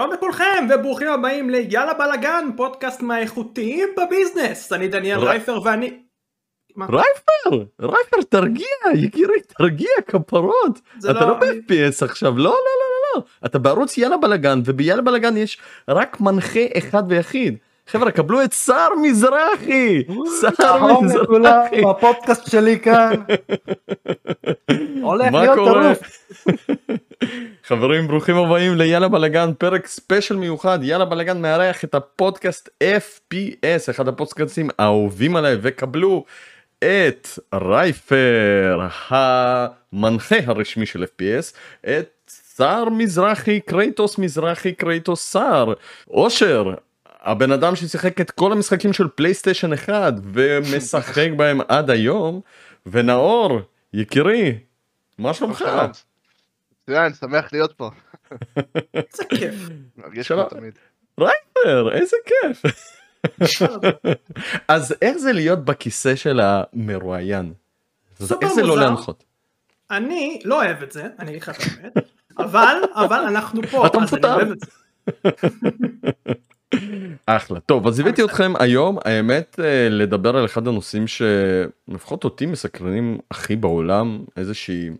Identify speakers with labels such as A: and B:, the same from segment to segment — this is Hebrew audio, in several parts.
A: שלום לכולכם וברוכים הבאים ליאללה בלאגן פודקאסט מהאיכותיים בביזנס. אני דניאל
B: ר-
A: רייפר ואני
B: רייפר? רייפר תרגיע יקירי תרגיע כפרות. אתה
A: לא-
B: לא ב-FPS עכשיו. לא לא לא לא לא. אתה בערוץ יאללה בלאגן וביאללה בלאגן יש רק מנחה אחד ויחיד חבר'ה קבלו את סער מזרחי
C: לכולם
B: מזרחי
C: בפודקאסט שלי כאן. הולך להיות? טירוף.
B: חברים ברוכים הבאים ליאללה בלאגן פרק special מיוחד יאללה בלאגן מארח את הפודקאסט FPS אחד הפודקאסטים האהובים עליי וקבלו את רייפר המנחה הרשמי של FPS את סער מזרחי קרייטוס מזרחי קרייטוס סער אושר הבן אדם ששיחק את כל המשחקים של פלייסטיישן 1 ומשחק בהם עד היום ונאור יקירי מה שלומך?
D: מצוין, שמח להיות פה.
A: איזה כיף
D: מרגיש. כמו תמיד.
B: רייפר, איזה כיף. אז איך זה להיות בכיסא של המרואיין? איך זה לא. להנחות?
A: אני לא אוהב את זה אני אגיד לך את האמת אבל אבל אנחנו פה
B: אתה מפוטר. אחלה. טוב, אז הבאתי אתכם היום, האמת, אה, לדבר על אחד הנושאים שלפחות אותי מסקרנים הכי בעולם, איזושהי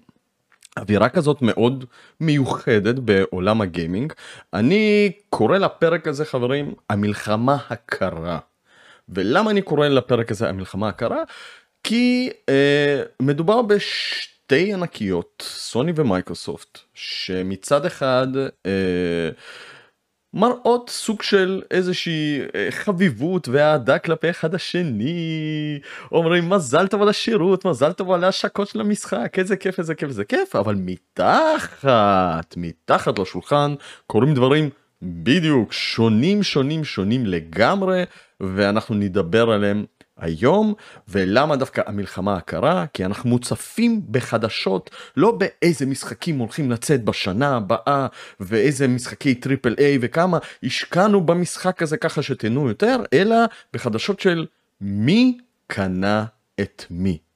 B: אווירה כזאת מאוד מיוחדת בעולם הגיימינג. אני קורא לפרק הזה, חברים, המלחמה הקרה. ולמה אני קורא לפרק הזה המלחמה הקרה? כי אה, מדובר בשתי ענקיות, סוני ומייקרוסופט, שמצד אחד אה, מראות סוג של איזושהי אה, חביבות ואהדה כלפי אחד השני, אומרים מזל טוב על השירות, מזל טוב על ההשקות של המשחק, איזה כיף, איזה כיף, איזה כיף, אבל מתחת, מתחת לשולחן קורים דברים בדיוק שונים, שונים, שונים לגמרי, ואנחנו נדבר עליהם היום ולמה דווקא המלחמה הקרה כי אנחנו מוצפים בחדשות לא באיזה משחקים הולכים לצאת בשנה הבאה ואיזה משחקי triple A וכמה השקענו במשחק הזה ככה שתהנו יותר אלא בחדשות של מי קנה את מי.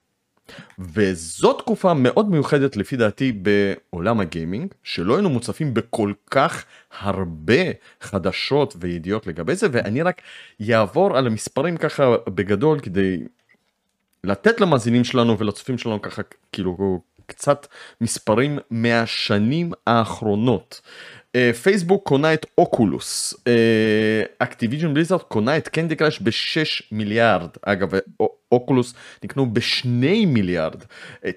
B: וזו תקופה מאוד מיוחדת לפי דעתי בעולם הגיימינג שלא היינו מוצפים בכל כך הרבה חדשות וידיעות לגבי זה ואני רק יעבור על המספרים ככה בגדול כדי לתת למאזינים שלנו ולצופים שלנו ככה כאילו קצת מספרים מהשנים האחרונות. אה, פייסבוק קונה את אוקולוס, אקטיביז'ן בליזרד קונה את קנדי קראש ב-6 מיליארד, אגב או- אוקולוס נקנו ב-2 מיליארד,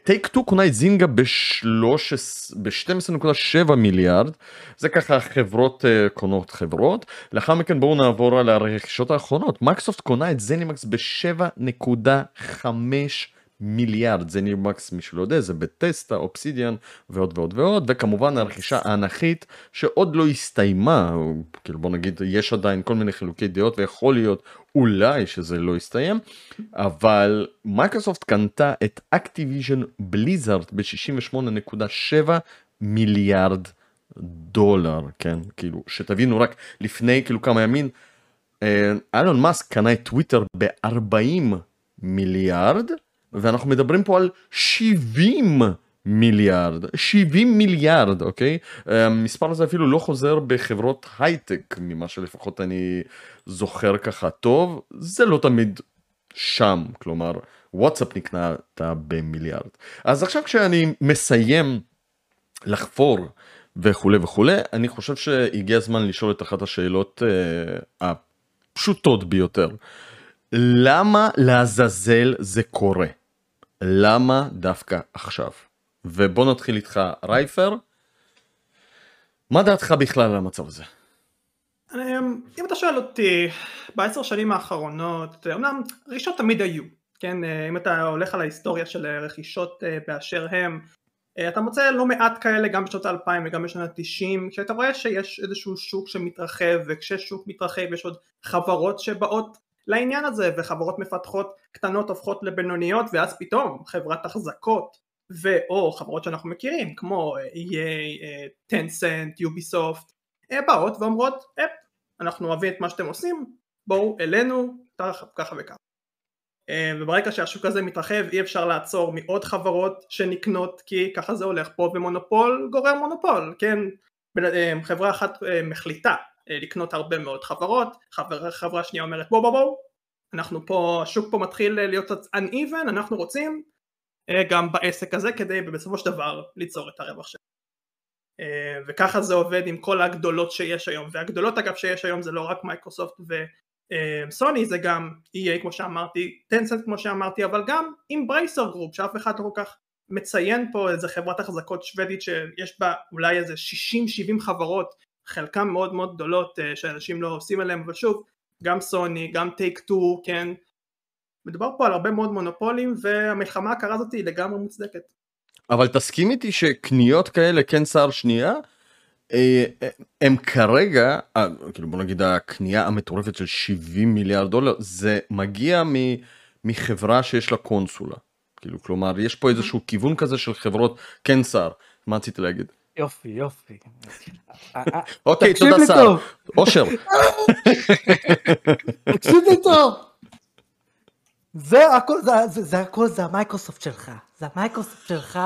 B: טייק 2 קונה את זינגה ב-12.7 מיליארד, זה ככה חברות אה, קונות חברות, לאחר מכן בואו נעבור על הרכישות האחרונות, מייקרוסופט קונה את זנימקס ב-7.5 מיליארד זנימקס מי שלא יודע זה בתסדה אופסידיאן ועוד ועוד ועוד וכמובן הרכישה האנכית שעוד לא הסתיימה כאילו בוא נגיד יש עדיין כל מיני חילוקי דעות ויכול להיות אולי שזה לא יסתיים אבל מייקרוסופט קנתה את Activision Blizzard ב-68.7 מיליארד דולר כן? כאילו שתבינו רק לפני כאילו כמה ימים אה, אילון מאסק קנה את טוויטר ב-40 מיליארד ואנחנו מדברים פה על 70 מיליארד 70 מיליארד אוקיי? המספר הזה אפילו לא חוזר בחברות הייטק ממה שלפחות אני זוכר ככה טוב. זה לא תמיד שם כלומר וואטסאפ נקנה במיליארד. אז עכשיו כשאני מסיים לחפור וכולי וכולי אני חושב שהגיע הזמן לשאול את אחת השאלות אה, הפשוטות ביותר. למה לעזאזל זה קורה? למה דווקא עכשיו? ובוא נתחיל איתך רייפר. מה דעתך בכלל על המצב הזה?
A: אמ, אם אתה שואל אותי בעשר שנים האחרונות אמנם רכישות תמיד היו כן אה, אם אתה הולך על ההיסטוריה של רכישות אה, באשר הם אה, אתה מוצא לא מעט כאלה גם בשנות האלפיים וגם בשנות התשעים כשאתה רואה שיש איזשהו שוק שמתרחב וכשיש מתרחב יש עוד חברות שבאות לעניין הזה וחברות מפתחות קטנות הופכות לבינוניות ואז פתאום חברת החזקות ואו חברות שאנחנו מכירים כמו אה, EA, טנסנט, יוביסופט באות ואומרות אפ אנחנו אוהבים את מה שאתם עושים בואו אלינו ככה ככה וככה אה, וברגע שהשוק הזה מתרחב אי אפשר לעצור מעוד חברות שנקנות כי ככה זה הולך. פה ומונופול גורר מונופול כן? אה, חברה אחת אה, מחליטה אה, לקנות הרבה מאוד חברות, חברה, חברה שנייה אומרת בוא בוא בוא, אנחנו פה, השוק פה מתחיל אה, להיות uneven, אנחנו רוצים אה, גם בעסק הזה כדי בסופו של דבר ליצור את הרווח שלנו. אה, וככה זה עובד עם כל הגדולות שיש היום, והגדולות אגב שיש היום זה לא רק מייקרוסופט וסוני, זה גם EA כמו שאמרתי, Tencent כמו שאמרתי, אבל גם Embracer Group שאף אחד לא כל כך מציין פה איזה חברת החזקות שוודית שיש בה אולי איזה 60-70 חברות, חלקן מאוד מאוד גדולות אה, שאנשים לא עושים עליהן, אבל שוב, גם סוני, גם טייק טו, כן, מדובר פה על הרבה מאוד מונופולים והמלחמה הקרה הזאת היא לגמרי מוצדקת.
B: אבל תסכים איתי שקניות כאלה כן שר שנייה אה, אה, הם כרגע כאילו בוא נגיד הקנייה המטורפת של 70 מיליארד דולר זה מגיע מ- מחברה שיש לה קונסולה. כאילו כלומר יש פה איזשהו כיוון כזה של חברות כן שר מה רציתי להגיד
C: יופי, יופי. אה, אה,
B: אוקיי
C: תקשיב
B: תודה שר אושר
C: תקשיב לי טוב. זה הכל, זה, זה, זה הכל, זה המייקרוסופט שלך. זה המייקרוסופט שלך,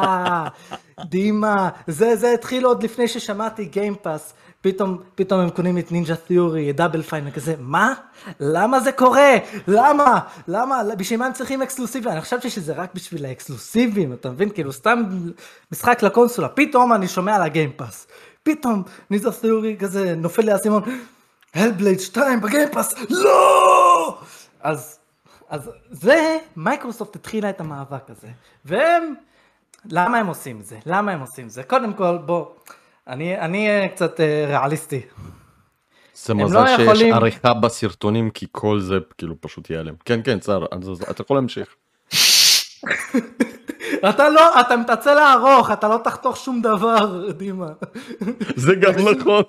C: דימה. זה, זה התחיל עוד לפני ששמעתי Game Pass. פתאום, פתאום הם קונים את Ninja Theory, את Double Fine וכזה, מה? למה זה קורה? למה? למה? בשביל מה הם צריכים אקסקלוסיבי? אני חשבתי שזה רק בשביל האקסקלוסיבים, אתה מבין? כאילו סתם משחק לקונסולה. פתאום אני שומע על ה Game Pass. פתאום Ninja Theory כזה נופל לי האסימון, Hellblade 2 ב Game Pass, לא! אז, אז זה, מייקרוסופט התחילה את המאבק הזה. והם, למה הם עושים את זה? למה הם עושים את זה? קודם כל, בוא, אני אני אהיה קצת אה, ריאליסטי.
B: זה מזל
C: לא
B: שיש
C: יכולים-
B: עריכה בסרטונים כי כל זה כאילו פשוט ייעלם כן כן אז אתה יכול להמשיך.
C: אתה לא, אתה מתעצל לערוך, אתה לא תחתוך שום דבר, דימה.
B: זה גם נכון.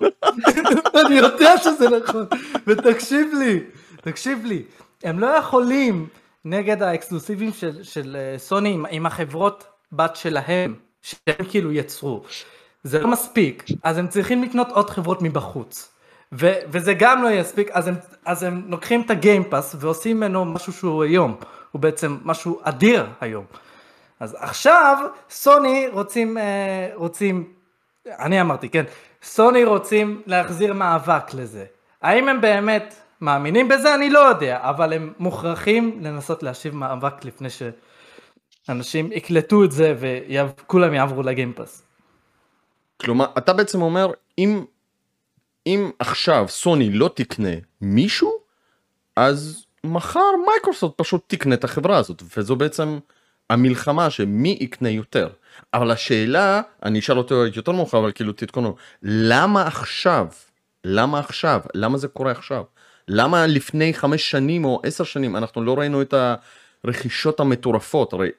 C: אני יודע שזה נכון, ותקשיב לי, תקשיב לי, הם לא יכולים נגד האקסקלוסיבים של, של אה, סוני עם, עם החברות בת שלהם, שהם כאילו יצרו. זה לא מספיק, אז הם צריכים לקנות עוד חברות מבחוץ. ו, וזה גם לא יספיק, אז הם, אז הם לוקחים את הגיימפאס ועושים ממנו משהו שהוא היום, הוא בעצם משהו אדיר היום. אז עכשיו סוני רוצים, אה, רוצים, אני אמרתי, כן, סוני רוצים להחזיר מאבק לזה. האם הם באמת מאמינים בזה? אני לא יודע, אבל הם מוכרחים לנסות להשיב מאבק לפני שאנשים יקלטו את זה וכולם יעברו לגיימפאס.
B: כלומר אתה בעצם אומר אם אם עכשיו סוני לא תקנה מישהו אז מחר מייקרוסופט פשוט תקנה את החברה הזאת וזו בעצם המלחמה שמי יקנה יותר. אבל השאלה אני אשאל אותו יותר מאוחר אבל כאילו תתכונו למה עכשיו? למה עכשיו? למה זה קורה עכשיו? למה לפני חמש שנים או עשר שנים אנחנו לא ראינו את הרכישות המטורפות? הרי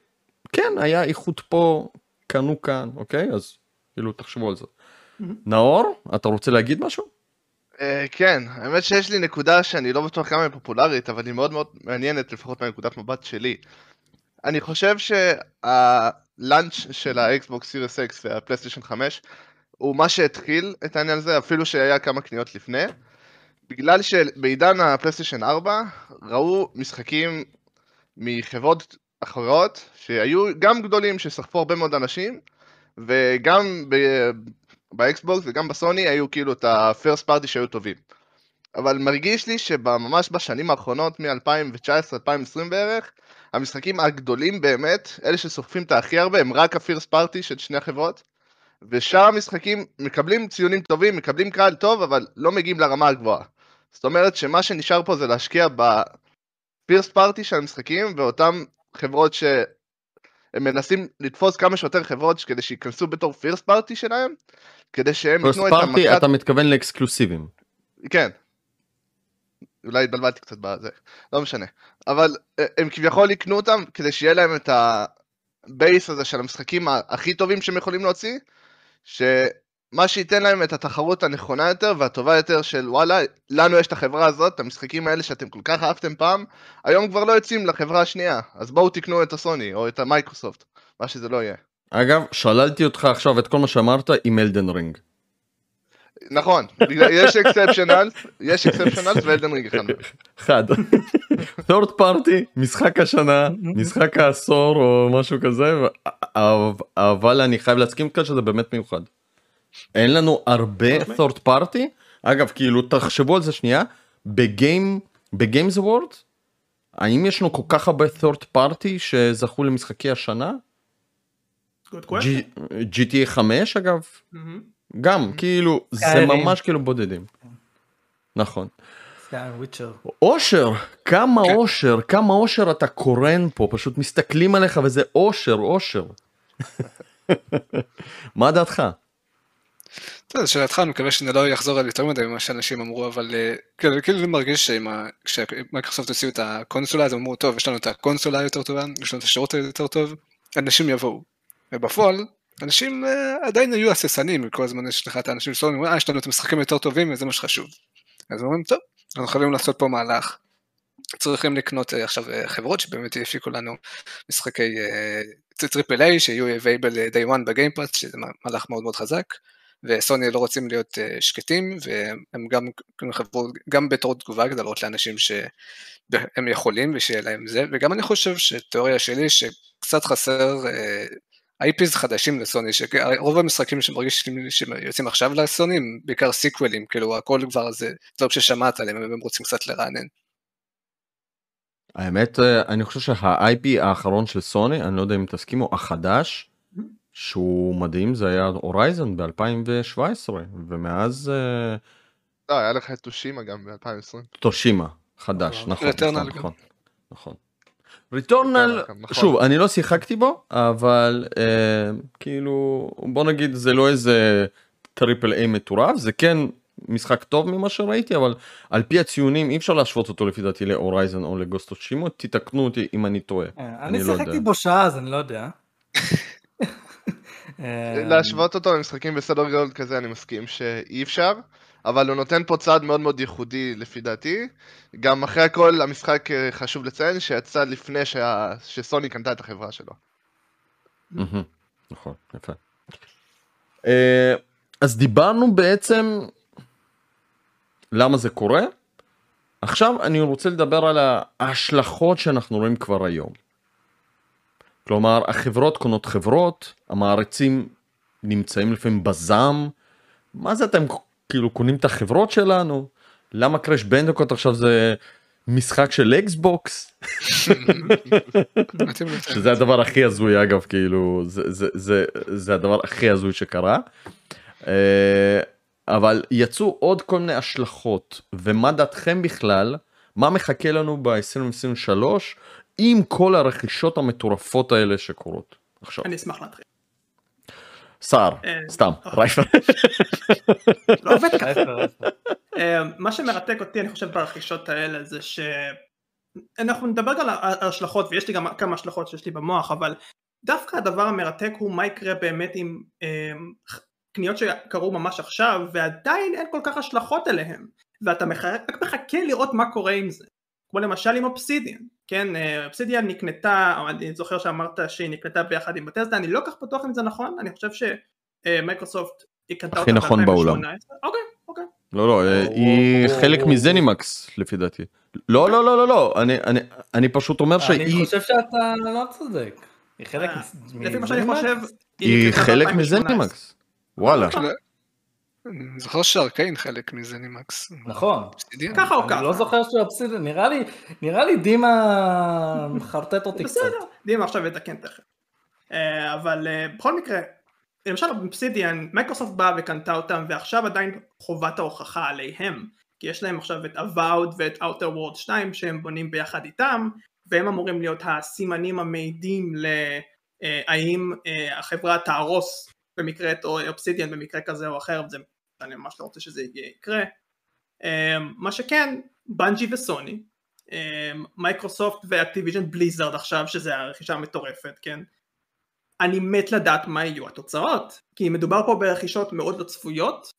B: כן היה איכות פה קנו כאן אוקיי? אז כאילו תחשבו על זה. נאור אתה רוצה להגיד משהו?
D: אה, כן, האמת שיש לי נקודה שאני לא בטוח כמה היא פופולרית, אבל היא מאוד מאוד מעניינת, לפחות מהנקודת מבט שלי. אני חושב שה launch של ה Xbox Series X וה PlayStation 5 הוא מה שהתחיל את העניין הזה, אפילו שהיה כמה קניות לפני. בגלל שבעידן ה PlayStation 4 ראו משחקים מחברות אחרות שהיו גם גדולים שסחפו הרבה מאוד אנשים וגם באקסבוקס וגם בסוני היו כאילו את ה-first party שהיו טובים. אבל מרגיש לי שממש בשנים האחרונות, מ-2019-2020 בערך, המשחקים הגדולים באמת, אלה שסוחפים את הכי הרבה, הם רק ה-first party של שני החברות. ושאר המשחקים מקבלים ציונים טובים, מקבלים קהל טוב, אבל לא מגיעים לרמה הגבוהה. זאת אומרת שמה שנשאר פה זה להשקיע ב-first party של המשחקים, ואותן חברות שהם מנסים לתפוס כמה שיותר חברות כדי שייכנסו בתור first party שלהם, כדי שהם ייתנו את
B: פארטי
D: המכת...
B: אתה מתכוון לאקסקלוסיבים.
D: כן. אולי התבלבלתי קצת בזה, לא משנה. אבל אה, הם כביכול יקנו אותם כדי שיהיה להם את הבייס הזה של המשחקים הכי טובים שהם יכולים להוציא, שמה שייתן להם את התחרות הנכונה יותר והטובה יותר של וואלה, לנו יש את החברה הזאת, את המשחקים האלה שאתם כל כך אהבתם פעם, היום כבר לא יוצאים לחברה השנייה, אז בואו תקנו את הסוני או את המייקרוסופט, מה שזה לא יהיה.
B: אגב שללתי אותך עכשיו את כל מה שאמרת עם Elden Ring.
D: נכון, יש exceptional, יש exceptional ו Elden Ring אחד.
B: אחד. third party משחק השנה משחק העשור או משהו כזה אבל אני חייב להסכים כאן שזה באמת מיוחד. אין לנו הרבה
A: משמעית.
B: third party אגב כאילו תחשבו על זה שנייה בגיים בגיימס וורד האם יש לנו כל כך הרבה third party שזכו למשחקי השנה
A: Good question.
B: GTA 5 אגב
A: מהמם.
B: גם כאילו זה. ממש כאילו בודדים. נכון. אושר כמה
E: כן.
B: אושר כמה אושר אתה קורן פה פשוט מסתכלים עליך וזה אושר אושר. מה דעתך?
E: לשאלתך, אני מקווה שאני לא אחזור על יותר מדי ממה שאנשים אמרו, אבל אה, כאילו כאילו זה מרגיש שעם ה- כשמייקרוסופט הוציאו את הקונסולה, אז אמרו, טוב, יש לנו את הקונסולה היותר טובה, יש לנו את השירות היותר טוב, אנשים יבואו. ובפועל, אנשים אה, עדיין היו הססנים, כל הזמן יש לך את האנשים שאומרים, אה, יש לנו את המשחקים היותר טובים וזה מה שחשוב. אז אומרים, טוב, אנחנו חייבים לעשות פה מהלך. צריכים לקנות אה, עכשיו חברות שבאמת יפיקו לנו משחקי triple A שיהיו available day one ב Game Pass, שזה מהלך מאוד מאוד חזק. וסוני לא רוצים להיות uh, שקטים, והם גם כאילו חברו גם בתור תגובה להראות לאנשים שהם יכולים ושיהיה להם זה, וגם אני חושב שתיאוריה שלי שקצת חסר uh, IPs חדשים לסוני, שרוב המשחקים שמרגישים שיוצאים עכשיו לסוני הם בעיקר סיקוולים, כאילו הכל כבר זה דברים ששמעת עליהם, והם רוצים קצת לרענן.
B: האמת אה, אני חושב שה-IP האחרון של סוני אני לא יודע אם תסכימו החדש שהוא מדהים זה היה Horizon ב-2017 ומאז אה,
D: לא, היה לך את Tsushima גם ב-2020.
B: Tsushima חדש נכון
E: Returnal
B: נכון
E: גם.
B: נכון. נכון.
D: Returnal נכון.
B: שוב אני לא שיחקתי בו אבל אה, כאילו בוא נגיד זה לא איזה triple A מטורף זה כן משחק טוב ממה שראיתי אבל על פי הציונים אי אפשר להשוות אותו לפי דעתי להורייזן או לגוסטו שימו תתקנו אותי אם אני טועה.
C: אני
B: לא
C: שיחקתי. בו שעה אז אני לא יודע. אה,
D: להשוות אותו למשחקים בסדר גודל כזה אני מסכים שאי אפשר, אבל הוא נותן פה צעד מאוד מאוד ייחודי לפי דעתי. גם אחרי הכל המשחק אה, חשוב לציין שיצא לפני שה... שסוני קנתה את החברה שלו.
B: נכון יפה. אה, אז דיברנו בעצם למה זה קורה. עכשיו אני רוצה לדבר על ההשלכות שאנחנו רואים כבר היום. כלומר החברות קונות חברות, המעריצים נמצאים לפעמים בזעם. מה זה אתם כאילו קונים את החברות שלנו? למה קראש בנדוקוט עכשיו זה משחק של אקסבוקס? שזה הדבר הכי הזוי אגב כאילו זה זה זה זה הדבר הכי הזוי שקרה. אה, אבל יצאו עוד כל מיני השלכות ומה דעתכם בכלל מה מחכה לנו ב-2023 עם כל הרכישות המטורפות האלה שקורות עכשיו.
A: אני אשמח להתחיל.
B: סער
A: אה,
B: סתם
A: אה.
B: רייפר.
A: לא עובד ככה. אה, מה שמרתק אותי אני חושב ברכישות האלה זה שאנחנו נדבר גם על ההשלכות ויש לי גם כמה השלכות שיש לי במוח אבל דווקא הדבר המרתק הוא מה יקרה באמת עם קניות שקרו ממש עכשיו ועדיין אין כל כך השלכות אליהם ואתה רק מחכה לראות מה קורה עם זה כמו למשל עם אובסידיאן כן אה, אובסידיאן נקנתה או אני זוכר שאמרת שהיא נקנתה ביחד עם בטסדה אני לא כך בטוח אם זה נכון אני חושב שמייקרוסופט היא קנתה
B: הכי
A: אותה
B: נכון בעולם.
A: ב-2018. אוקיי אוקיי
B: לא לא אה,
C: או,
B: היא
C: או,
B: חלק
C: או.
B: מזנימקס לפי דעתי. לא לא לא לא לא אני אני אני פשוט אומר
C: אני
B: שהיא
C: חושב שאתה לא צודק. היא חלק
A: אה,
C: מ-
A: לפי מה שאני
C: מזנימקס?
A: חושב
B: היא חלק
A: ב-2018.
B: מזנימקס. וואלה.
E: אני זוכר שארקיין חלק מזה נימקס.
C: נכון.
A: ככה או
C: אני
A: ככה.
C: לא זוכר שהוא אבסידן, נראה לי, נראה לי דימה מחרטט אותי קצת.
A: בסדר, דימה עכשיו יתקן תכף. אה, אבל אה, בכל מקרה, למשל אובסידיאן, מייקרוסופט באה וקנתה אותם ועכשיו עדיין חובת ההוכחה עליהם. כי יש להם עכשיו את Avowed ואת Outer Worlds 2 שהם בונים ביחד איתם והם אמורים להיות הסימנים המעידים להאם החברה תהרוס במקרה את אובסידיאן במקרה כזה או אחר וזה אני ממש לא רוצה שזה יקרה. אה, מה שכן, Bungie ו Sony אמ, Microsoft ו Activision Blizzard עכשיו שזה הרכישה המטורפת כן אני מת לדעת מה יהיו התוצאות כי מדובר פה ברכישות מאוד לא צפויות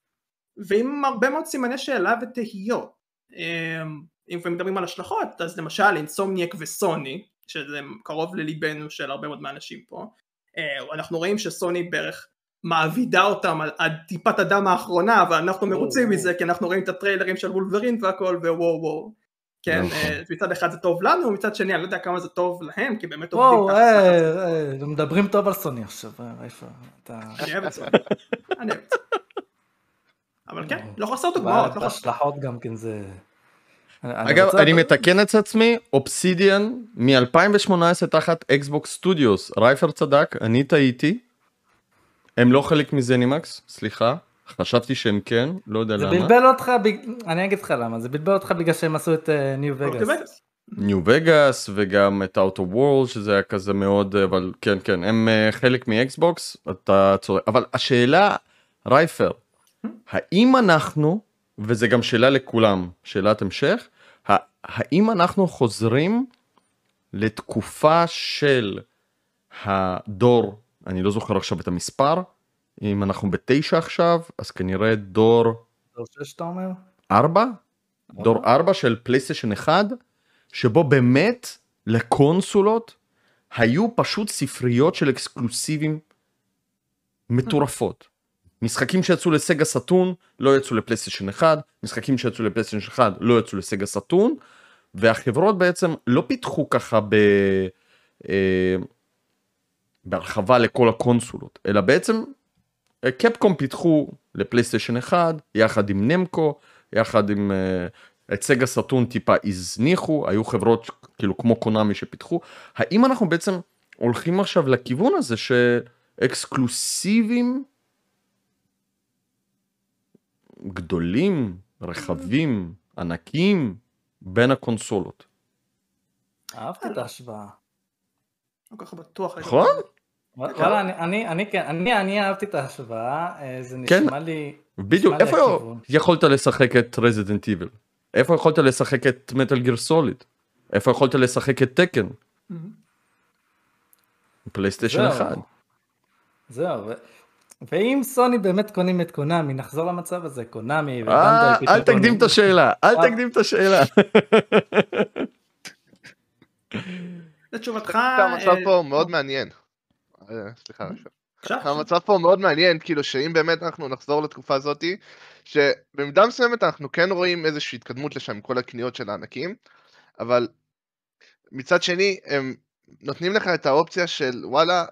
A: ועם הרבה מאוד סימני שאלה ותהיות אמ, אם כבר מדברים על השלכות אז למשל אינסומניאק וסוני שזה קרוב לליבנו של הרבה מאוד מהאנשים פה אה, אנחנו רואים שסוני בערך מעבידה אותם על עד טיפת הדם האחרונה אבל אנחנו מרוצים
C: וואו.
A: מזה כי אנחנו רואים את הטריילרים של וולברין והכל ווואו וואו כן,
B: נכון.
A: אה, מצד אחד זה טוב לנו, מצד שני אני לא יודע כמה זה טוב להם, כי באמת
C: וואו,
A: עובדים
C: אה, אה, מדברים טוב על סוני עכשיו, אה, רייפר. אתה-
A: אני אוהב את זה. אני אוהב את זה. אבל כן, לא חסר דוגמאות, לא חסר.
C: בהשלכות גם כן זה... אני
B: אגב, אני מתקן את עצמי, אובסידיאן מ-2018 תחת Xbox Studios, רייפר צדק, אני טעיתי. הם לא חלק מ ZeniMax, סליחה, חשבתי שהם כן, לא יודע
C: זה
B: למה.
C: בלבל אותך, בג- אני אגיד לך למה, זה בלבל אותך בגלל שהם עשו את New
A: Vegas.
B: New Vegas וגם את Outer Worlds שזה היה כזה מאוד אבל כן כן הם אה, חלק מ Xbox אתה צודק אבל השאלה רייפר האם אנחנו וזה גם שאלה לכולם שאלת המשך האם אנחנו חוזרים לתקופה של הדור אני לא זוכר עכשיו את המספר. אם אנחנו בתשע עכשיו אז כנראה דור
C: דור שש אתה אומר?
B: ארבע, דור ארבע של פלייסטיישן אחד, שבו באמת לקונסולות היו פשוט ספריות של אקסקלוסיבים מטורפות. משחקים שיצאו לסגה סאטון לא יצאו לפלייסטיישן 1, משחקים שיצאו לפלייסטיישן 1 לא יצאו לסגה סאטון, והחברות בעצם לא פיתחו ככה ב... אה, בהרחבה לכל הקונסולות, אלא בעצם אה, קפקום פיתחו לפלייסטיישן 1 יחד עם נמקו, יחד עם uh, את סגה סאטון טיפה הזניחו, היו חברות כאילו כמו קונאמי שפיתחו. האם אנחנו בעצם הולכים עכשיו לכיוון הזה שאקסקלוסיבים גדולים, רחבים, ענקיים בין הקונסולות?
C: אהבתי את ההשוואה.
A: לא ככה בטוח.
B: נכון?
C: וואלה, אני- אני, אני כן, אני, אני אהבתי את ההשוואה, אה, זה
B: כן.
C: נשמע לי...
B: בדיוק,
C: נשמע לי
B: איפה
C: הכיוון.
B: יכולת לשחק את רזידנט איבל? איפה יכולת לשחק את מטאל גיר סוליד? איפה יכולת לשחק את תקן? פלייסטיישן
C: זהו.
B: 1.
C: זהו. ואם סוני באמת קונים את קונאמי, נחזור למצב הזה, קונאמי
B: אה, אל תקדים את השאלה, אל. תקדים את השאלה.
A: לתשובתך,
D: המצב
A: אה,
D: פה מאוד מעניין. אה, סליחה, המצב פה מאוד מעניין, כאילו שאם באמת אנחנו נחזור לתקופה הזאתי, שבמידה מסוימת אנחנו כן רואים איזושהי התקדמות לשם כל הקניות של הענקים, אבל מצד שני הם נותנים לך את האופציה של וואלה,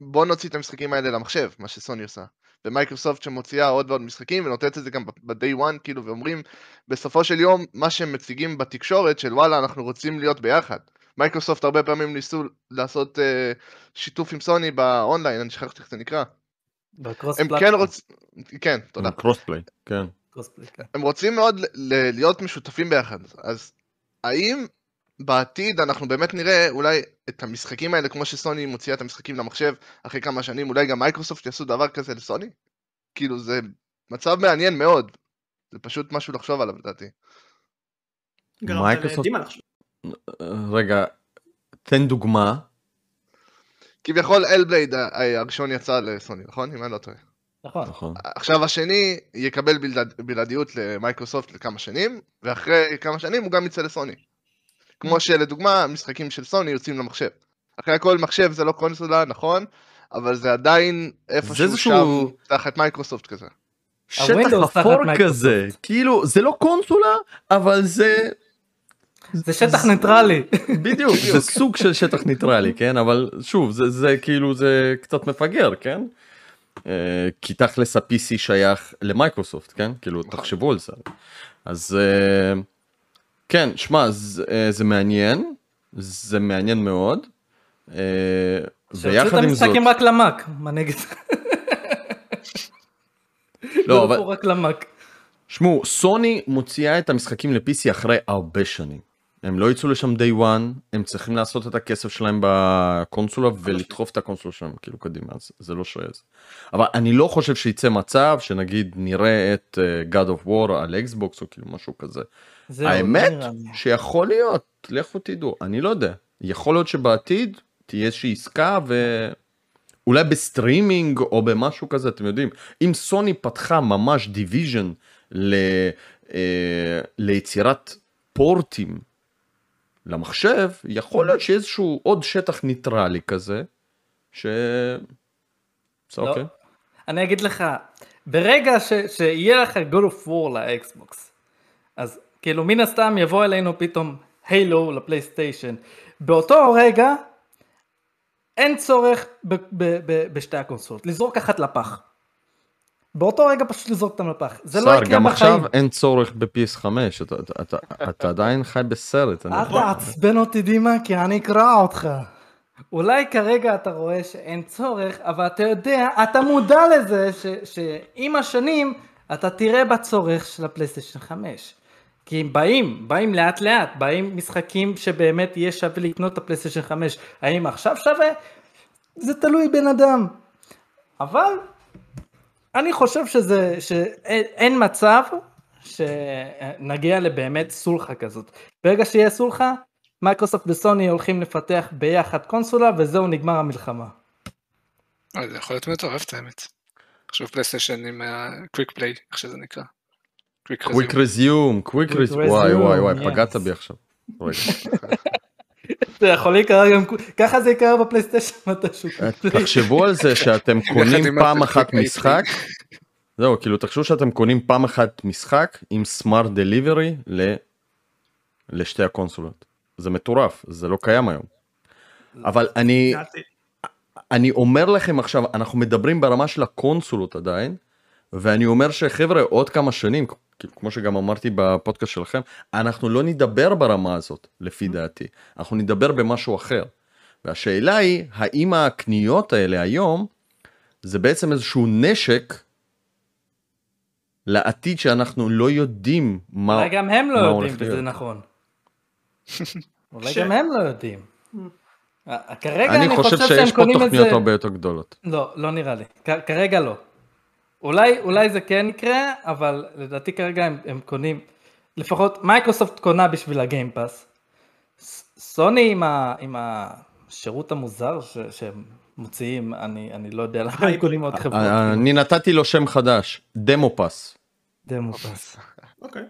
D: בוא נוציא את המשחקים האלה למחשב, מה שסוני עושה. ומייקרוסופט שמוציאה עוד ועוד משחקים ונותנת את זה גם ב-day one, כאילו, ואומרים, בסופו של יום, מה שהם מציגים בתקשורת של וואלה, אנחנו רוצים להיות ביחד. מייקרוסופט הרבה פעמים ניסו לעשות uh, שיתוף עם סוני באונליין, אני שכחתי איך זה נקרא. הם כן רוצים, כן, תודה.
B: crossplay, כן.
C: cross play, כן.
D: הם רוצים מאוד להיות משותפים ביחד, אז האם בעתיד אנחנו באמת נראה אולי את המשחקים האלה כמו שסוני מוציאה את המשחקים למחשב אחרי כמה שנים, אולי גם מייקרוסופט יעשו דבר כזה לסוני? כאילו זה מצב מעניין מאוד, זה פשוט משהו לחשוב עליו לדעתי.
B: מייקרוסופט-. רגע, תן דוגמה.
D: כביכול Hellblade הראשון יצא לסוני, נכון? אם אני לא טועה.
C: נכון.
B: נכון.
D: עכשיו השני יקבל בלעד, בלעדיות למייקרוסופט לכמה שנים, ואחרי כמה שנים הוא גם יצא לסוני. כמו שלדוגמה, משחקים של סוני יוצאים למחשב. אחרי הכל מחשב זה לא קונסולה, נכון, אבל זה עדיין איפשהו
B: איזשהו-
D: שם תחת מייקרוסופט כזה.
B: שטח אפור. כזה, כאילו זה לא קונסולה, אבל זה
C: זה שטח ניטרלי.
B: בדיוק, זה סוג של שטח ניטרלי, כן? אבל שוב, זה, זה כאילו זה קצת מפגר, כן? אה, כי תכלס ה-PC שייך למייקרוסופט, כן? כאילו, תחשבו על זה. אז אה, כן, שמע, זה, אה, זה מעניין, זה מעניין מאוד. ויחד עם זאת,
C: המשחקים רק למאק, מה נגיד?
B: לא, אבל
C: רק למאק.
B: שמעו, סוני מוציאה את המשחקים ל-PC אחרי הרבה שנים. הם לא יצאו לשם day one, הם צריכים לעשות את הכסף שלהם בקונסולה ולדחוף את הקונסולה שלהם כאילו קדימה, אז זה לא זה. אבל אני לא חושב שיצא מצב שנגיד נראה את uh, God of War על אקסבוקס או כאילו משהו כזה. האמת
C: לי.
B: שיכול להיות, לכו תדעו, אני לא יודע. יכול להיות שבעתיד תהיה איזושהי עסקה ואולי בסטרימינג או במשהו כזה, אתם יודעים, אם סוני פתחה ממש division ל... אה, ליצירת פורטים למחשב, יכול להיות שאיזשהו עוד שטח ניטרלי כזה, ש...
C: לא.
B: אוקיי.
C: אני אגיד לך, ברגע ש, שיהיה לך God of War לאקסבוקס, אז כאילו מן הסתם יבוא אלינו פתאום Halo לפלייסטיישן. באותו רגע אין צורך ב, ב, ב, בשתי הקונסולות, לזרוק אחת לפח. באותו רגע פשוט לזרוק אותם לפח. זה לא יקרה
B: גם עכשיו
C: בחיים.
B: אין צורך ב-PS5, אתה- אתה- אתה- אתה עדיין חי בסרט.
C: אל תעצבן אותי דימה כי אני אקרע אותך. אולי כרגע אתה רואה שאין צורך, אבל אתה יודע, אתה מודע לזה ש, שעם השנים אתה תראה בצורך של הפלייסטיישן 5. כי הם באים, באים לאט לאט, באים משחקים שבאמת יהיה שווה לקנות את הפלייסטיישן 5. האם עכשיו שווה? זה תלוי בן אדם. אבל אני חושב שזה, שאין אין מצב שנגיע לבאמת סולחה כזאת. ברגע שיהיה סולחה, מייקרוסופט וסוני הולכים לפתח ביחד קונסולה וזהו נגמר המלחמה.
E: אה, זה יכול להיות מטורף את האמת. עכשיו פלייסטיישן עם ה-Quick Play, איך שזה נקרא. Quick
B: Quick
E: Resume.
B: Resume, Quick
C: Quick
B: Resume, וואי וואי וואי,
C: resume,
B: פגעת. בי עכשיו.
C: זה יכול להיקרא גם, ככה זה יקרה בפלייסטיישן מתישהו.
B: תחשבו על זה שאתם קונים
E: עם
B: פעם אחת. משחק, זהו, כאילו תחשבו שאתם קונים פעם אחת משחק עם סמארט דליברי לשתי הקונסולות. זה מטורף, זה לא קיים היום. אבל אני. אני אומר לכם עכשיו, אנחנו מדברים ברמה של הקונסולות עדיין, ואני אומר שחבר'ה, עוד כמה שנים, כמו שגם אמרתי בפודקאסט שלכם, אנחנו לא נדבר ברמה הזאת, לפי דעתי. אנחנו נדבר במשהו אחר. והשאלה היא, האם הקניות האלה היום, זה בעצם איזשהו נשק לעתיד שאנחנו לא יודעים מה...
C: אולי גם הם לא יודעים
B: הולך
C: וזה
B: להיות.
C: נכון. אולי
A: ש-
C: גם הם לא יודעים. כרגע
B: אני
C: אני
B: חושב
C: חושב
B: שיש
C: שהם
B: פה
C: קונים את
B: תוכניות
C: זה...
B: הרבה יותר גדולות.
C: לא, לא נראה לי. כרגע לא. אולי, אולי זה כן יקרה, אבל לדעתי כרגע הם, הם קונים, לפחות מייקרוסופט קונה בשביל ה-Game Pass. סוני עם, ה, עם השירות המוזר ש, שהם מוציאים, אני, אני לא יודע למה הם קונים עוד חברות.
B: אה, אני נתתי לו שם חדש, Demo Pass.
C: Demo Pass.
A: אוקיי.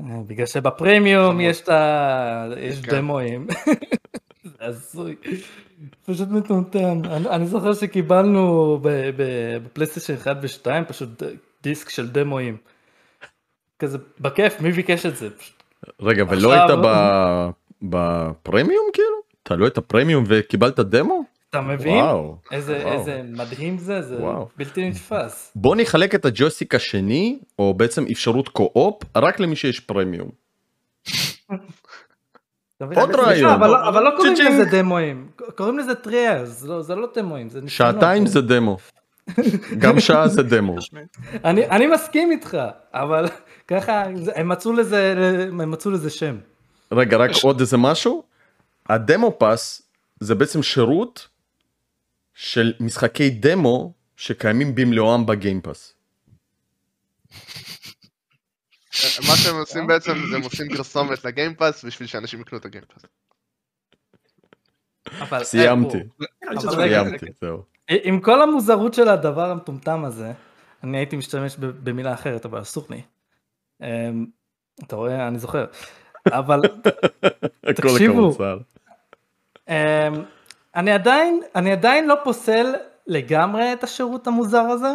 C: אה, בגלל שבפרמיום יש את ה... יש
D: כן.
C: הזוי. פשוט מטומטם. אני, אני זוכר שקיבלנו בפלייסטיישן 1 ו-2 פשוט דיסק של דמואים. כזה בכיף, מי ביקש את זה?
B: רגע, ולא
C: עכשיו-
B: היית בפרמיום כאילו? אתה לא היית פרמיום וקיבלת דמו?
C: אתה מבין?
B: וואו.
C: איזה,
B: וואו.
C: איזה מדהים זה, זה
B: וואו.
C: בלתי נתפס.
B: בוא נחלק את הג'ויסטיק השני, או בעצם אפשרות קו-אופ, רק למי שיש פרמיום. עוד רעיון.
C: אבל לא- אבל לא קוראים. לזה דמואים, קוראים לזה טריארס, זה לא דמואים, זה.
B: שעתיים זה דמו. גם שעה זה דמו.
C: אני, אני מסכים איתך, אבל ככה, הם מצאו לזה, הם מצאו לזה שם.
B: רגע, רק עוד איזה משהו. הדמו פס זה בעצם שירות של משחקי דמו שקיימים במלואם בגיימפאס.
D: מה שהם עושים בעצם זה הם עושים פרסומת לגיימפאס בשביל שאנשים יקנו את הגיימפאס.
B: סיימתי,
C: רגע,
A: רגע.
B: סיימתי, זהו.
C: עם כל המוזרות של הדבר המטומטם הזה, אני הייתי משתמש במילה אחרת, אבל אסור לי. אמ, אתה רואה, אני זוכר. אבל תקשיבו. אמ, אני עדיין, אני עדיין לא פוסל לגמרי את השירות המוזר הזה.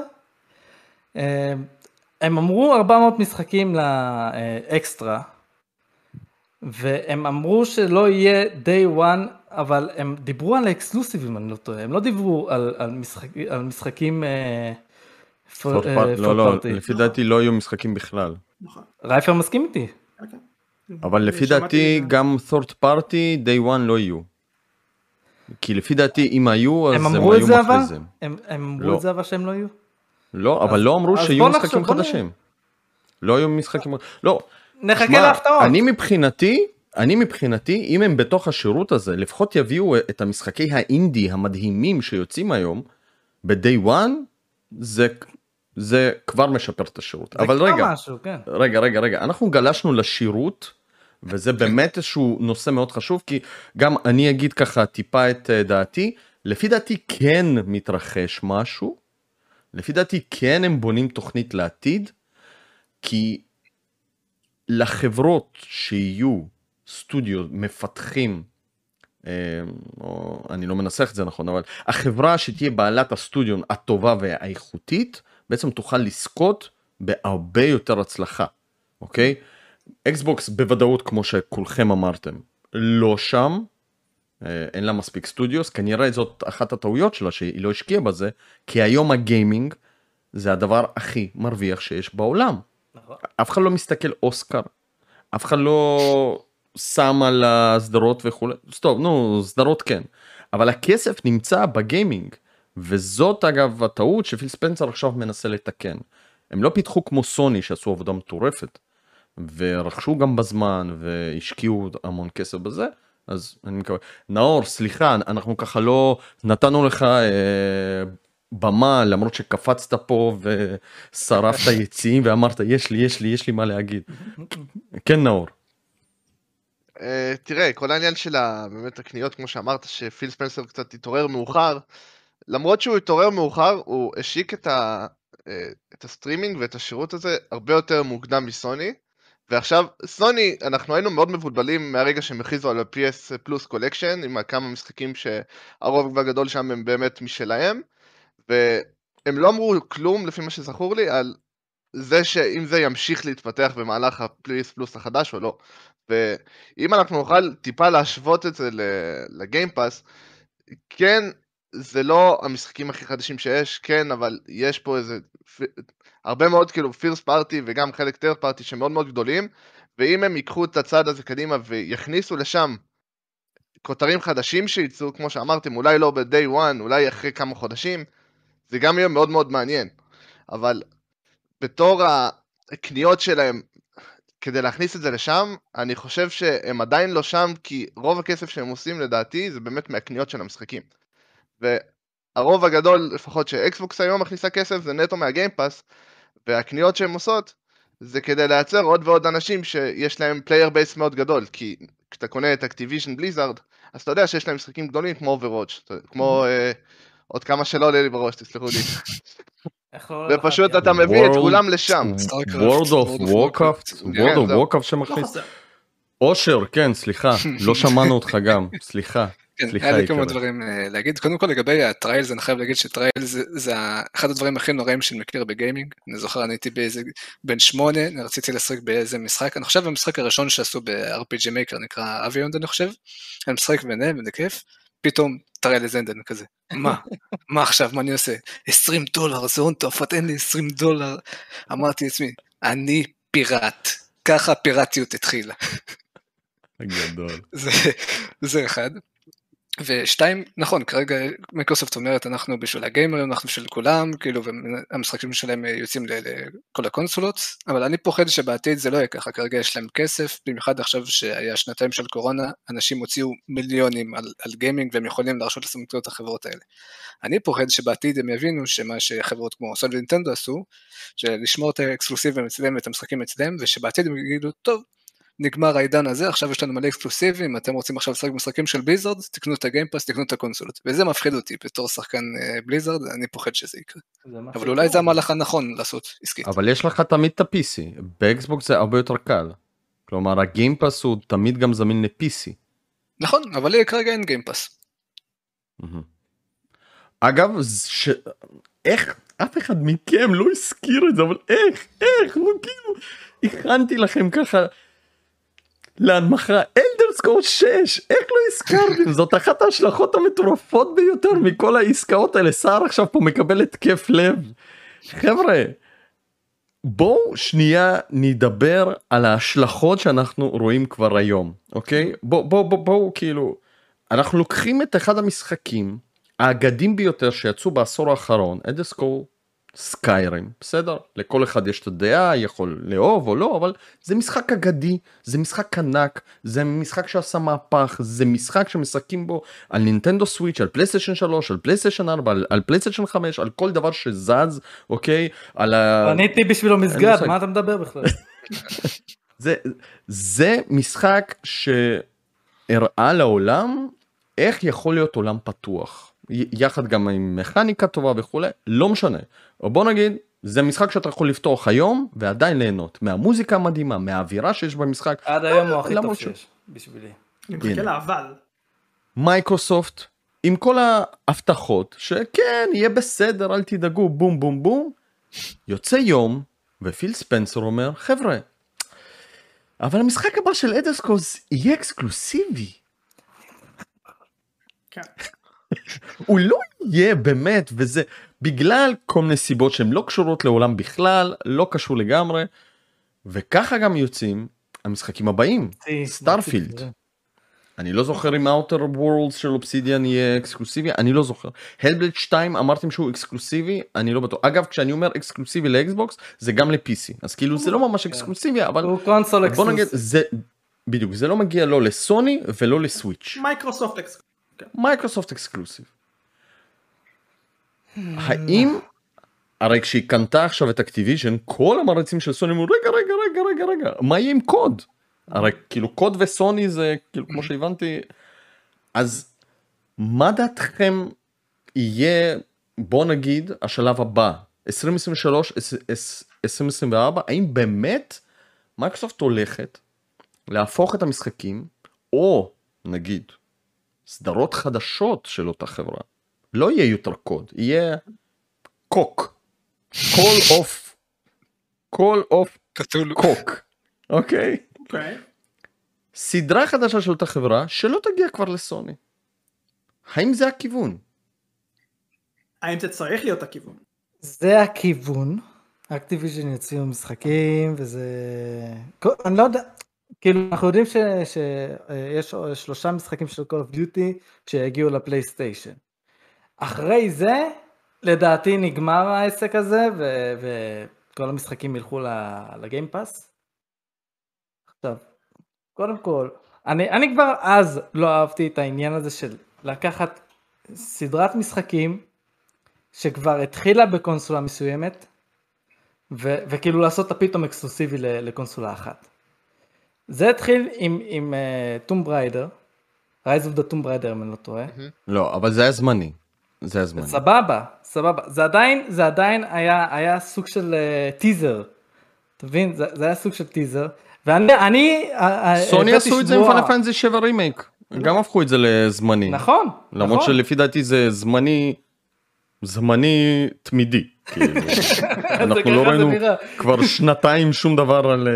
C: הם אמרו 400 משחקים לאקסטרה, והם אמרו שלא יהיה day one, אבל הם דיברו על האקסקלוסיבים, אני לא טועה, הם לא דיברו על, על, משחק, על משחקים... אה, אה,
B: לא, לא,
C: party.
B: לפי דעתי לא יהיו משחקים בכלל.
A: נכון.
C: רייפר מסכים איתי.
A: כן.
B: אבל לפי דעתי גם third party day one לא יהיו. כי לפי דעתי אם היו אז
C: הם
B: היו.
C: הם הם אמרו
B: לא.
C: את זה אבל שהם לא יהיו?
B: לא, אבל לא אמרו שיהיו משחקים. חדשים. לא היו משחקים, לא,
C: נחכה להפתעות.
B: אני מבחינתי, אני מבחינתי, אם הם בתוך השירות הזה, לפחות יביאו את המשחקי האינדי המדהימים שיוצאים היום, ב-day one, זה, זה כבר משפר את השירות. אבל רגע,
C: משהו, כן.
B: רגע, רגע, רגע, אנחנו גלשנו לשירות, וזה באמת איזשהו נושא מאוד חשוב, כי גם אני אגיד ככה טיפה את אה, דעתי, לפי דעתי כן מתרחש משהו, לפי דעתי כן הם בונים תוכנית לעתיד, כי לחברות שיהיו סטודיו מפתחים, אה, או אני לא מנסח את זה נכון, אבל החברה שתהיה בעלת הסטודיו הטובה והאיכותית, בעצם תוכל לזכות בהרבה יותר הצלחה, אוקיי? אקסבוקס בוודאות, כמו שכולכם אמרתם, לא שם, אין לה מספיק סטודיוס, כנראה זאת אחת הטעויות שלה שהיא לא השקיעה בזה, כי היום הגיימינג זה הדבר הכי מרוויח שיש בעולם.
C: נכון.
B: אף אחד לא מסתכל אוסקר, אף אחד לא שם על הסדרות וכולי, טוב נו סדרות כן, אבל הכסף נמצא בגיימינג, וזאת אגב הטעות שפיל ספנסר עכשיו מנסה לתקן. הם לא פיתחו כמו סוני שעשו עבודה מטורפת, ורכשו גם בזמן והשקיעו המון כסף בזה, אז אני מקווה. נאור, סליחה, אנחנו ככה לא נתנו לך אה, במה למרות שקפצת פה ושרפת יציאים ואמרת יש לי יש לי יש לי מה להגיד. כן נאור.
D: Uh, תראה, כל העניין של ה- באמת הקניות, כמו שאמרת, שפיל ספנסר קצת התעורר מאוחר, למרות שהוא התעורר מאוחר, הוא השיק את, ה, uh, את הסטרימינג ואת השירות הזה הרבה יותר מוקדם מסוני, ועכשיו, סוני, אנחנו היינו מאוד מבולבלים מהרגע שהם הכריזו על ה- PS Plus Collection, עם כמה משחקים שהרוב הגדול שם הם באמת משלהם, והם לא אמרו כלום, לפי מה שזכור לי, על זה שאם זה ימשיך להתפתח במהלך ה- PS Plus החדש או לא. ואם אנחנו נוכל טיפה להשוות את זה לגיימפאס, כן, זה לא המשחקים הכי חדשים שיש, כן, אבל יש פה איזה, הרבה מאוד כאילו פירס פארטי וגם חלק טרד פארטי שמאוד מאוד גדולים, ואם הם ייקחו את הצד הזה קדימה ויכניסו לשם כותרים חדשים שייצאו, כמו שאמרתם, אולי לא ב-day one, אולי אחרי כמה חודשים, זה גם יהיה מאוד מאוד מעניין. אבל בתור הקניות שלהם כדי להכניס את זה לשם, אני חושב שהם עדיין לא שם, כי רוב הכסף שהם עושים לדעתי זה באמת מהקניות של המשחקים. והרוב הגדול, לפחות שאקסבוקס היום מכניסה כסף, זה נטו מה-Game Pass, והקניות שהם עושות, זה כדי לייצר עוד ועוד אנשים שיש להם player base מאוד גדול, כי כשאתה קונה את Activision Blizzard, אז אתה יודע שיש להם משחקים גדולים כמו Overwatch, כמו uh, עוד כמה שלא עולה לי בראש, תסלחו לי.
C: לא
D: ופשוט
C: הפיאנו?
D: אתה מביא את
B: World-
D: כולם לשם.
B: World of
E: World of
B: Warcraft. World
D: כן,
B: of
D: זהו.
B: Warcraft
A: לא
B: שמכניס,
A: חסר.
B: אושר כן סליחה לא שמענו אותך גם סליחה.
E: כן,
B: סליחה,
E: היה לי כמה. דברים אה, להגיד. קודם כל לגבי הטריילס, אני חייב להגיד שטריילס זה, זה אחד הדברים הכי נוראים שאני מכיר בגיימינג. אני זוכר, אני הייתי באיזה, בן שמונה, אני רציתי לשחק באיזה משחק, אני חושב המשחק הראשון שעשו ב-RPG Maker נקרא אביונד אני חושב. אני משחק ונהנה וזה כיף, פתאום טריילס אנד אני כזה, מה? מה עכשיו, מה אני עושה? 20 דולר, זה הון תועפות, אין לי 20 דולר. אמרתי לעצמי, אני פיראט. ככה הפיראטיות התחילה.
B: גדול.
E: זה, זה אחד. ושתיים, נכון, כרגע מיקרוסופט אומרת אנחנו בשביל הגיימרים, אנחנו בשביל כולם, כאילו, והמשחקים שלהם יוצאים לכל הקונסולות, אבל אני פוחד שבעתיד זה לא יהיה ככה, כרגע יש להם כסף, במיוחד עכשיו שהיה שנתיים של קורונה, אנשים הוציאו מיליונים על, על גיימינג והם יכולים להרשות לעצמם את החברות האלה. אני פוחד שבעתיד הם יבינו שמה שחברות כמו סוני ונינטנדו עשו, שלשמור את האקסקלוסיבים אצלם ואת המשחקים אצלם, ושבעתיד הם יגידו, טוב, נגמר העידן הזה, עכשיו יש לנו מלא אקסקלוסיבים, אתם רוצים עכשיו לשחק במשחקים של Blizzard, תקנו את ה-Game Pass, תקנו את הקונסולות. וזה מפחיד אותי בתור שחקן אה, Blizzard, אני פוחד שזה יקרה. אבל אולי זה. המהלך הנכון לעשות עסקית.
B: אבל יש לך תמיד את ה-PC באקסבוקס זה הרבה יותר קל. כלומר הגיימפאס הוא תמיד גם זמין ל-PC.
E: נכון, אבל לי כרגע אין גיימפאס.
B: אגב, ש... איך אף אחד מכם לא הזכיר את זה, אבל איך, איך, נו כאילו, הכנתי לכם ככה להנמכה אלדר סקור 6, איך לא הזכרתם? זאת אחת ההשלכות המטורפות ביותר מכל העסקאות האלה, סער עכשיו פה מקבל התקף לב. חבר'ה, בואו שנייה נדבר על ההשלכות שאנחנו רואים כבר היום, אוקיי? בואו בואו בואו בוא, כאילו, אנחנו לוקחים את אחד המשחקים האגדים ביותר שיצאו בעשור האחרון, Elder Scrolls Skyrim, בסדר? לכל אחד יש את הדעה, יכול לאהוב או לא, אבל זה משחק אגדי, זה משחק ענק, זה משחק שעשה מהפך, זה משחק שמשחקים בו על נינטנדו סוויץ', על פלייסטיישן 3, על פלייסטיישן 4, על, על פלייסטיישן 5, על כל דבר שזז, אוקיי? על ה...
C: בניתי בשבילו מסגד. מה אתה מדבר בכלל?
B: זה, זה משחק שהראה לעולם איך יכול להיות עולם פתוח. יחד גם עם מכניקה טובה וכולי, לא משנה. או בוא נגיד, זה משחק שאתה יכול לפתוח היום ועדיין ליהנות מהמוזיקה המדהימה, מהאווירה שיש במשחק.
C: עד היום הוא הכי טוב שיש, בשבילי.
A: אני מחכה. לאבל.
B: מייקרוסופט, עם כל ההבטחות שכן, יהיה בסדר, אל תדאגו, בום בום בום, יוצא יום, ופיל ספנסר אומר, חבר'ה, אבל המשחק הבא של אדסקוס יהיה אקסקלוסיבי.
A: כן.
B: הוא לא יהיה באמת וזה בגלל כל מיני סיבות שהן לא קשורות לעולם בכלל לא קשור לגמרי וככה גם יוצאים המשחקים הבאים Starfield. אני לא זוכר אם האוטר וורלדס של אובסידיאן יהיה אקסקלוסיבי אני לא זוכר. Hellblade 2 אמרתם שהוא אקסקלוסיבי אני לא בטוח אגב כשאני אומר אקסקלוסיבי לאקסבוקס זה גם ל-PC אז כאילו זה לא ממש אקסקלוסיבי אבל
C: הוא console
B: בוא נגיד. זה בדיוק זה לא מגיע לא לסוני ולא לסוויץ'.
A: מייקרוסופט אקס.
B: מייקרוסופט exclusive. האם הרי כשהיא קנתה עכשיו את אקטיביז'ן כל המעריצים של סוני אמרו רגע רגע רגע רגע רגע מה יהיה עם COD? הרי כאילו קוד וסוני זה כאילו כמו שהבנתי אז מה דעתכם יהיה בוא נגיד השלב הבא 2023 2024 האם באמת מייקרוסופט הולכת להפוך את המשחקים או נגיד סדרות חדשות של אותה חברה לא יהיה יותר קוד יהיה קוק call off call off
E: קטול.
B: קוק אוקיי
A: אוקיי.
B: סדרה חדשה של אותה חברה שלא תגיע כבר לסוני. האם זה הכיוון?
A: האם זה צריך להיות הכיוון?
C: זה הכיוון. אקטיביז'ן יוציאו משחקים וזה... אני לא יודע, כאילו אנחנו יודעים שיש שלושה משחקים של Call of Duty שיגיעו לפלייסטיישן. אחרי זה, לדעתי נגמר העסק הזה ו- וכל המשחקים ילכו ל-Game Pass. עכשיו, קודם כל, אני, אני כבר אז לא אהבתי את העניין הזה של לקחת סדרת משחקים שכבר התחילה בקונסולה מסוימת ו, וכאילו לעשות אותה פתאום אקסקלוסיבי לקונסולה אחת. זה התחיל עם, עם Tomb Raider, Rise of the Tomb Raider אם אני לא טועה.
B: לא, אבל זה היה זמני. זה היה זמני.
C: סבבה, סבבה. זה עדיין, זה עדיין היה, היה סוג של uh, טיזר. אתה מבין? זה, זה היה סוג של טיזר. ואני, אני, אה,
B: סוני
C: הבאתי
B: עשו את זה עם Final Fantasy 7 רימייק. גם הפכו את זה לזמני.
C: נכון,
B: למרות
C: נכון.
B: שלפי דעתי זה זמני, זמני תמידי. כאילו. אנחנו לא ראינו. כבר שנתיים שום דבר על... אה,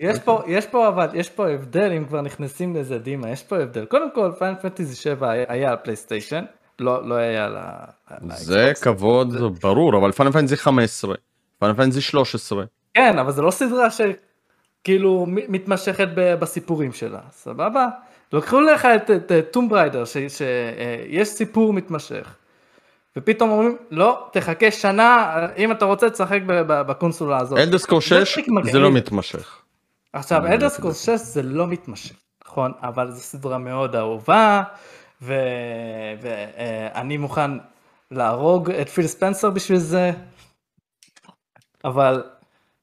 C: יש פה, יש פה אבל, יש פה הבדל אם כבר נכנסים לזה דימה, יש פה הבדל. קודם כל, Final Fantasy 7 היה, על פלייסטיישן, לא, לא היה על ה...
B: זה. כבוד ברור, אבל Final Fantasy 15, Final Fantasy 13.
C: כן, אבל זה לא סדרה שכאילו מתמשכת בסיפורים שלה, סבבה? לקחו לך את Tomb Raider, שיש סיפור מתמשך. ופתאום אומרים, לא, תחכה שנה, אם אתה רוצה תשחק בקונסולה הזאת.
B: אלדסקור
C: זה
B: 6
C: מספיק מגעיל.
B: זה לא מתמשך.
C: עכשיו,
B: לא
C: 6 זה לא מתמשך, נכון? אבל זו סדרה מאוד אהובה, ואני מוכן להרוג את פיל ספנסר בשביל זה, אבל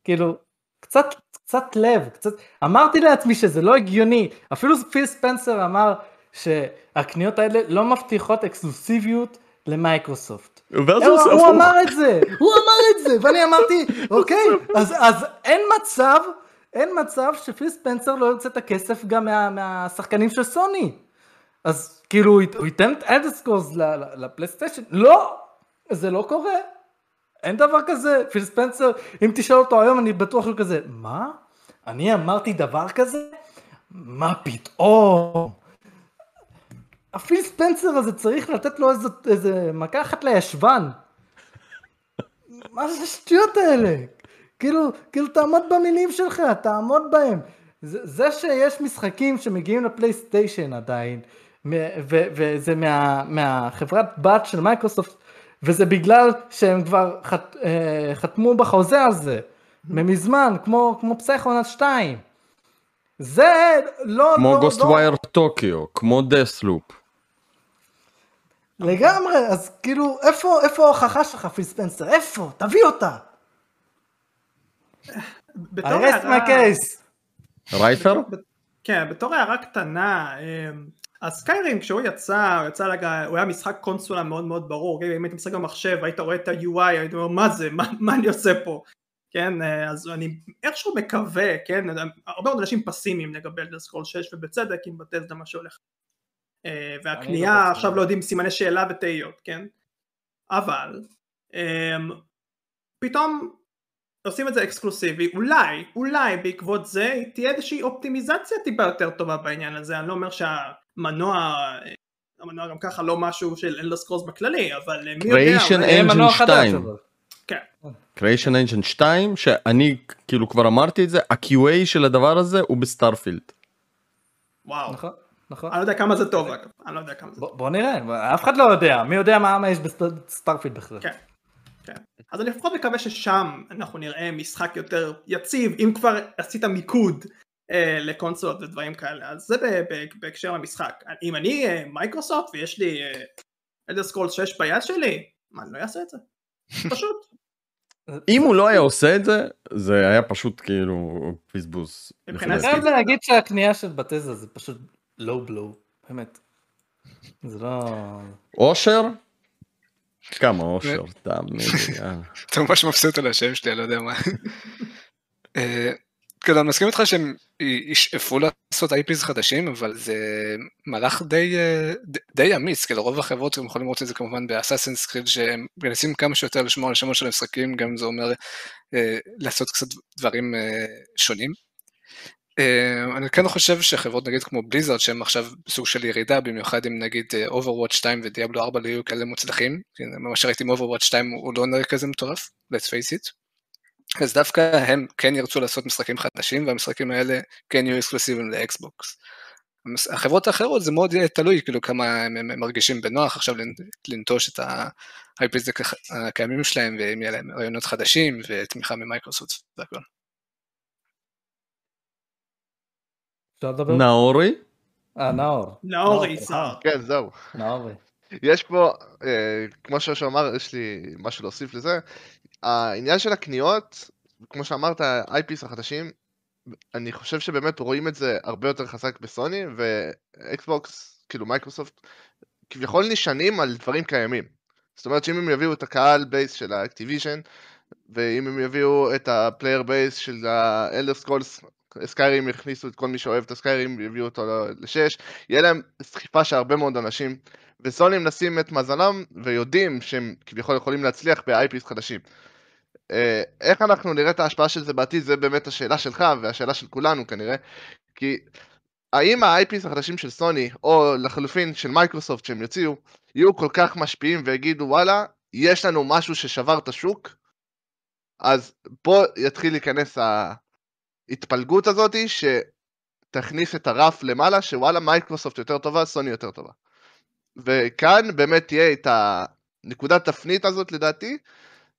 C: כאילו, קצת, קצת לב, קצת, אמרתי לעצמי שזה לא הגיוני, אפילו פיל ספנסר אמר שהקניות האלה לא מבטיחות אקסקלוסיביות למייקרוסופט.
B: ואז
C: הוא. אמר את זה, הוא אמר את זה, ואני אמרתי, אוקיי, אז, אז אין מצב, אין מצב שפיל ספנסר לא יוצא את הכסף גם מה, מהשחקנים של סוני. אז כאילו הוא ית- הוא ייתן את אלדסקורס לפלייסטיישן, לא, זה לא קורה. אין דבר כזה, פיל ספנסר, אם תשאל אותו היום אני בטוח שהוא כזה, מה? אני אמרתי דבר כזה? מה פתאום? הפיל ספנסר הזה צריך לתת לו איזה, איזה מכה אחת לישבן. מה זה השטויות האלה? כאילו, כאילו תעמוד במילים שלך, תעמוד בהם. זה, זה שיש משחקים שמגיעים לפלייסטיישן עדיין, ו- וזה מה, מהחברת בת של מייקרוסופט, וזה בגלל שהם כבר חת, אה, חתמו בחוזה הזה, ממזמן, כמו, כמו פסייכונט 2. זה לא...
B: כמו
C: לא,
B: Ghost
C: לא,
B: wire טוקיו, כמו Deathloop.
C: לגמרי, אז כאילו, איפה, איפה ההוכחה שלך, פיל ספנסר? איפה? תביא אותה.
A: בתור
C: I rest
A: הערה-
C: my case.
B: רייפר?
A: כן, בתור הערה קטנה, אמ, הסקיירים כשהוא יצא, הוא יצא לגה, הוא היה משחק קונסולה מאוד מאוד ברור, כן, אם היית משחק במחשב, היית רואה את ה-UI, היית אומר מה זה, מה, מה אני עושה פה, כן, אה, אז אני איכשהו מקווה, כן, הרבה מאוד אנשים פסימיים לגבי Elder Scrolls 6 ובצדק עם Bethesda מה שהולך. אה,
C: אני
A: והקנייה
C: לא
A: עכשיו. לא יודעים סימני שאלה ותהיות, כן, אבל אמ, פתאום עושים את זה אקסקלוסיבי, אולי, אולי בעקבות זה תהיה איזושהי אופטימיזציה טיפה יותר טובה בעניין הזה, אני לא אומר שהמנוע המנוע גם ככה לא משהו של Elder Scrolls בכללי, אבל אה, מי יודע,
B: Engine
C: מנוע חדש,
B: 2.
C: אבל.
A: כן.
B: Creation Engine 2 שאני כאילו כבר אמרתי את זה ה-QA של הדבר הזה הוא ב-Starfield.
A: וואו,
C: נכון.
A: אני לא יודע כמה זה טוב אגב, אני לא יודע כמה זה טוב.
C: בוא נראה, אף אחד לא יודע, מי יודע מה יש ב-Starfield בכלל.
A: כן. כן. אז אני לפחות מקווה ששם אנחנו נראה משחק יותר יציב, אם כבר עשית מיקוד אה, לקונסולות ודברים כאלה, אז זה ב- ב- בהקשר למשחק. אם אני אה, מייקרוסופט ויש לי אלדר סקרול 6 ביד שלי, מה, אני לא אעשה את זה? פשוט.
B: אם הוא לא היה עושה את זה זה היה פשוט כאילו בזבוז.
A: מבחינת
C: אני. חייב להגיד שהקנייה של בטזה זה פשוט לואו בלואו, באמת. זה לא...
B: אושר? כמה אושר? תאמין לי, יאללה.
E: אתה ממש מבסוט על השם שלי, אני לא יודע מה. אה, כאילו, אני מסכים איתך שהם ישאפו לעשות IPs חדשים, אבל זה מהלך די, אה, די אמיץ, כאילו רוב החברות הם יכולים לראות את זה כמובן באסאסינס קריד, שהם מנסים כמה שיותר לשמור על שמות של המשחקים, גם אם זה אומר אה, לעשות קצת דברים אה, שונים. אה, אני כן חושב שחברות נגיד כמו בליזרד שהם עכשיו בסוג של ירידה במיוחד אם נגיד אה, Overwatch 2 ודיאבלו 4 לא יהיו כאלה מוצלחים, מה שראיתי עם Overwatch 2 הוא לא נראה כזה מטורף, let's face it. אז דווקא הם כן ירצו לעשות משחקים חדשים והמשחקים האלה כן יהיו אקסקלוסיביים לאקסבוקס. החברות האחרות זה מאוד תלוי כאילו כמה הם, מרגישים בנוח עכשיו לנ- לנטוש את ה-IPs הקיימים שלהם ואם יהיה להם רעיונות חדשים ותמיכה ממייקרוסופט והכל.
C: אפשר לדבר?
B: נאורי?
C: אה, נאור.
A: נאור
C: נאור,
A: יצהר.
D: כן, זהו.
C: נאורי.
D: יש פה, אה, כמו שושו אמר, יש לי משהו להוסיף לזה. העניין של הקניות, כמו שאמרת, ה-IPs החדשים, אני חושב שבאמת רואים את זה הרבה יותר חזק בסוני, ואקסבוקס, כאילו מייקרוסופט, כביכול נשענים על דברים קיימים. זאת אומרת שאם הם יביאו את הקהל base של האקטיביז'ן, ואם הם יביאו את ה-player base של האלדר סקרולס, סקיירים יכניסו את כל מי שאוהב את הסקיירים, יביאו אותו לשש, יהיה להם סחיפה של הרבה מאוד אנשים, וסוני מנסים את מזלם, ויודעים שהם כביכול יכולים להצליח ב-IPs חדשים. אה, איך אנחנו נראה את ההשפעה של זה בעתיד, זה באמת השאלה שלך, והשאלה של כולנו כנראה, כי האם ה-IPs החדשים של סוני, או לחלופין של מייקרוסופט שהם יוציאו, יהיו כל כך משפיעים ויגידו וואלה, יש לנו משהו ששבר את השוק, אז פה יתחיל להיכנס ההתפלגות הזאתי, שתכניס את הרף למעלה, שוואלה מייקרוסופט יותר טובה, סוני יותר טובה. וכאן באמת תהיה את הנקודת תפנית הזאת לדעתי,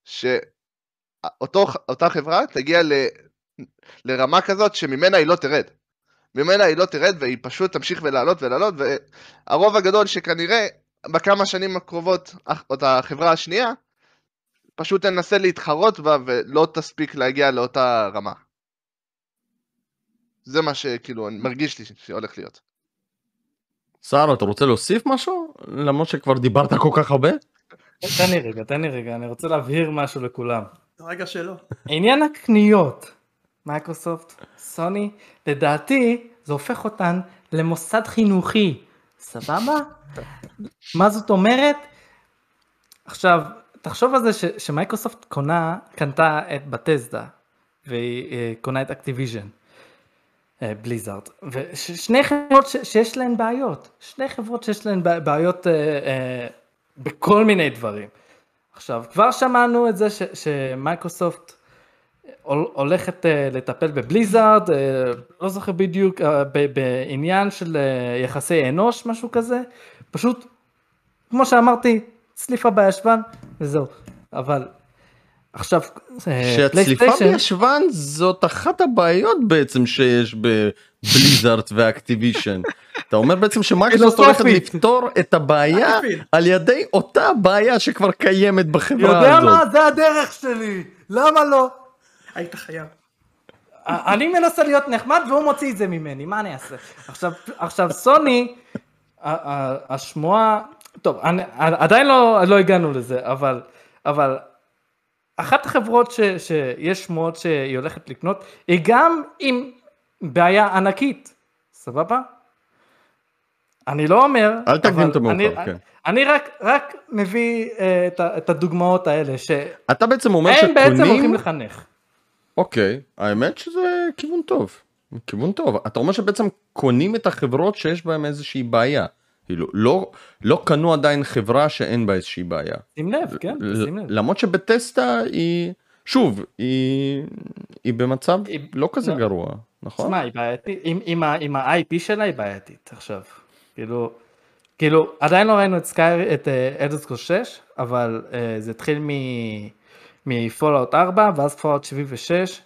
D: שאותה חברה תגיע ל, לרמה כזאת שממנה היא לא תרד. ממנה היא לא תרד והיא פשוט תמשיך ולעלות ולעלות, והרוב הגדול שכנראה בכמה שנים הקרובות אותה החברה השנייה, פשוט תנסה להתחרות בה ולא תספיק להגיע לאותה רמה. זה מה שכאילו אני מרגיש לי שהולך להיות.
B: סער אתה רוצה להוסיף משהו? למרות שכבר דיברת כל כך הרבה?
C: תן לי רגע, תן לי רגע, אני רוצה להבהיר משהו לכולם.
A: רגע שלא.
C: עניין הקניות, מייקרוסופט, סוני, לדעתי זה הופך אותן למוסד חינוכי, סבבה? מה זאת אומרת? עכשיו, תחשוב על זה ש, שמייקרוסופט קונה, קנתה את Bethesda, והיא אה, קונה את אקטיביז'ן, בליזארד, ושני חברות ש, שיש להן בעיות, שני חברות שיש להן בע- בעיות אה, אה, בכל מיני דברים. עכשיו, כבר שמענו את זה ש, שמייקרוסופט הול- הולכת אה, לטפל בבליזארד, אה, לא זוכר בדיוק, אה, ב- בעניין של אה, יחסי אנוש, משהו כזה, פשוט, כמו שאמרתי, צליפה בישבן, וזהו. אבל עכשיו,
B: שהצליפה בישבן זאת אחת הבעיות בעצם שיש בבליזארד ואקטיבישן. אתה אומר בעצם שמייקרוסופט הולכת. לפתור את הבעיה. על ידי אותה בעיה שכבר קיימת בחברה
C: יודע
B: הזאת.
C: מה? זה הדרך שלי, למה לא?
A: היית חייב.
C: אני מנסה להיות נחמד והוא מוציא את זה ממני, מה אני אעשה? עכשיו, עכשיו סוני, השמועה, טוב, אני, עדיין לא, לא הגענו לזה, אבל, אבל אחת החברות ש, שיש שמועות שהיא הולכת לקנות, היא גם עם בעיה ענקית, סבבה? אני לא אומר,
B: אל תקדים את המאוחר,
C: אני,
B: כן.
C: אני רק, רק מביא אה, את, את הדוגמאות האלה, שהם
B: אתה בעצם אומר
C: בעצם הולכים
B: שקונים,
C: לחנך.
B: אוקיי, האמת שזה כיוון טוב, כיוון טוב. אתה אומר שבעצם קונים את החברות שיש בהן איזושהי בעיה. כאילו לא לא קנו עדיין חברה שאין בה איזושהי בעיה.
C: שים לב, כן, שים לב.
B: למרות שבטסטה היא שוב היא היא במצב
C: היא-
B: לא כזה
C: לא.
B: גרוע נכון?
C: תשמע, היא בעייתית, עם- עם עם ה-IP שלה היא בעייתית עכשיו. כאילו, כאילו, עדיין לא ראינו את Sky, את Elder Scrolls 6, אבל אה, זה התחיל מ-Fallout 4 ואז Fallout 76.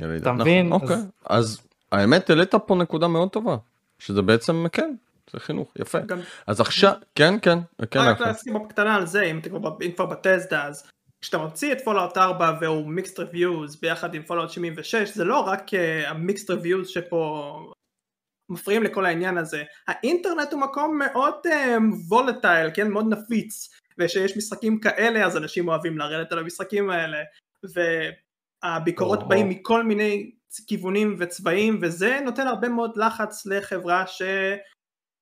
B: ירידה.
C: אתה
B: נכון,
C: מבין?
B: אוקיי.
C: אז-
B: אז העמת העלית פה נקודה מאוד טובה שזה בעצם כן זה חינוך יפה
A: גם
B: אז עכשיו כן כן כן
A: רק. להסכים בקטנה על זה, אם אתה כבר בת'סדה, אז כשאתה מוציא את פולאאוט 4 והוא mixed reviews ביחד עם פולאאוט 76, זה לא רק ה mixed reviews שפה מפריעים לכל העניין הזה. האינטרנט הוא מקום מאוד volatile, כן, מאוד נפיץ, וכשיש משחקים כאלה אז אנשים אוהבים לרדת על המשחקים האלה, והביקורות
C: או.
A: באים מכל מיני כיוונים וצבעים, וזה נותן הרבה מאוד לחץ לחברה ש...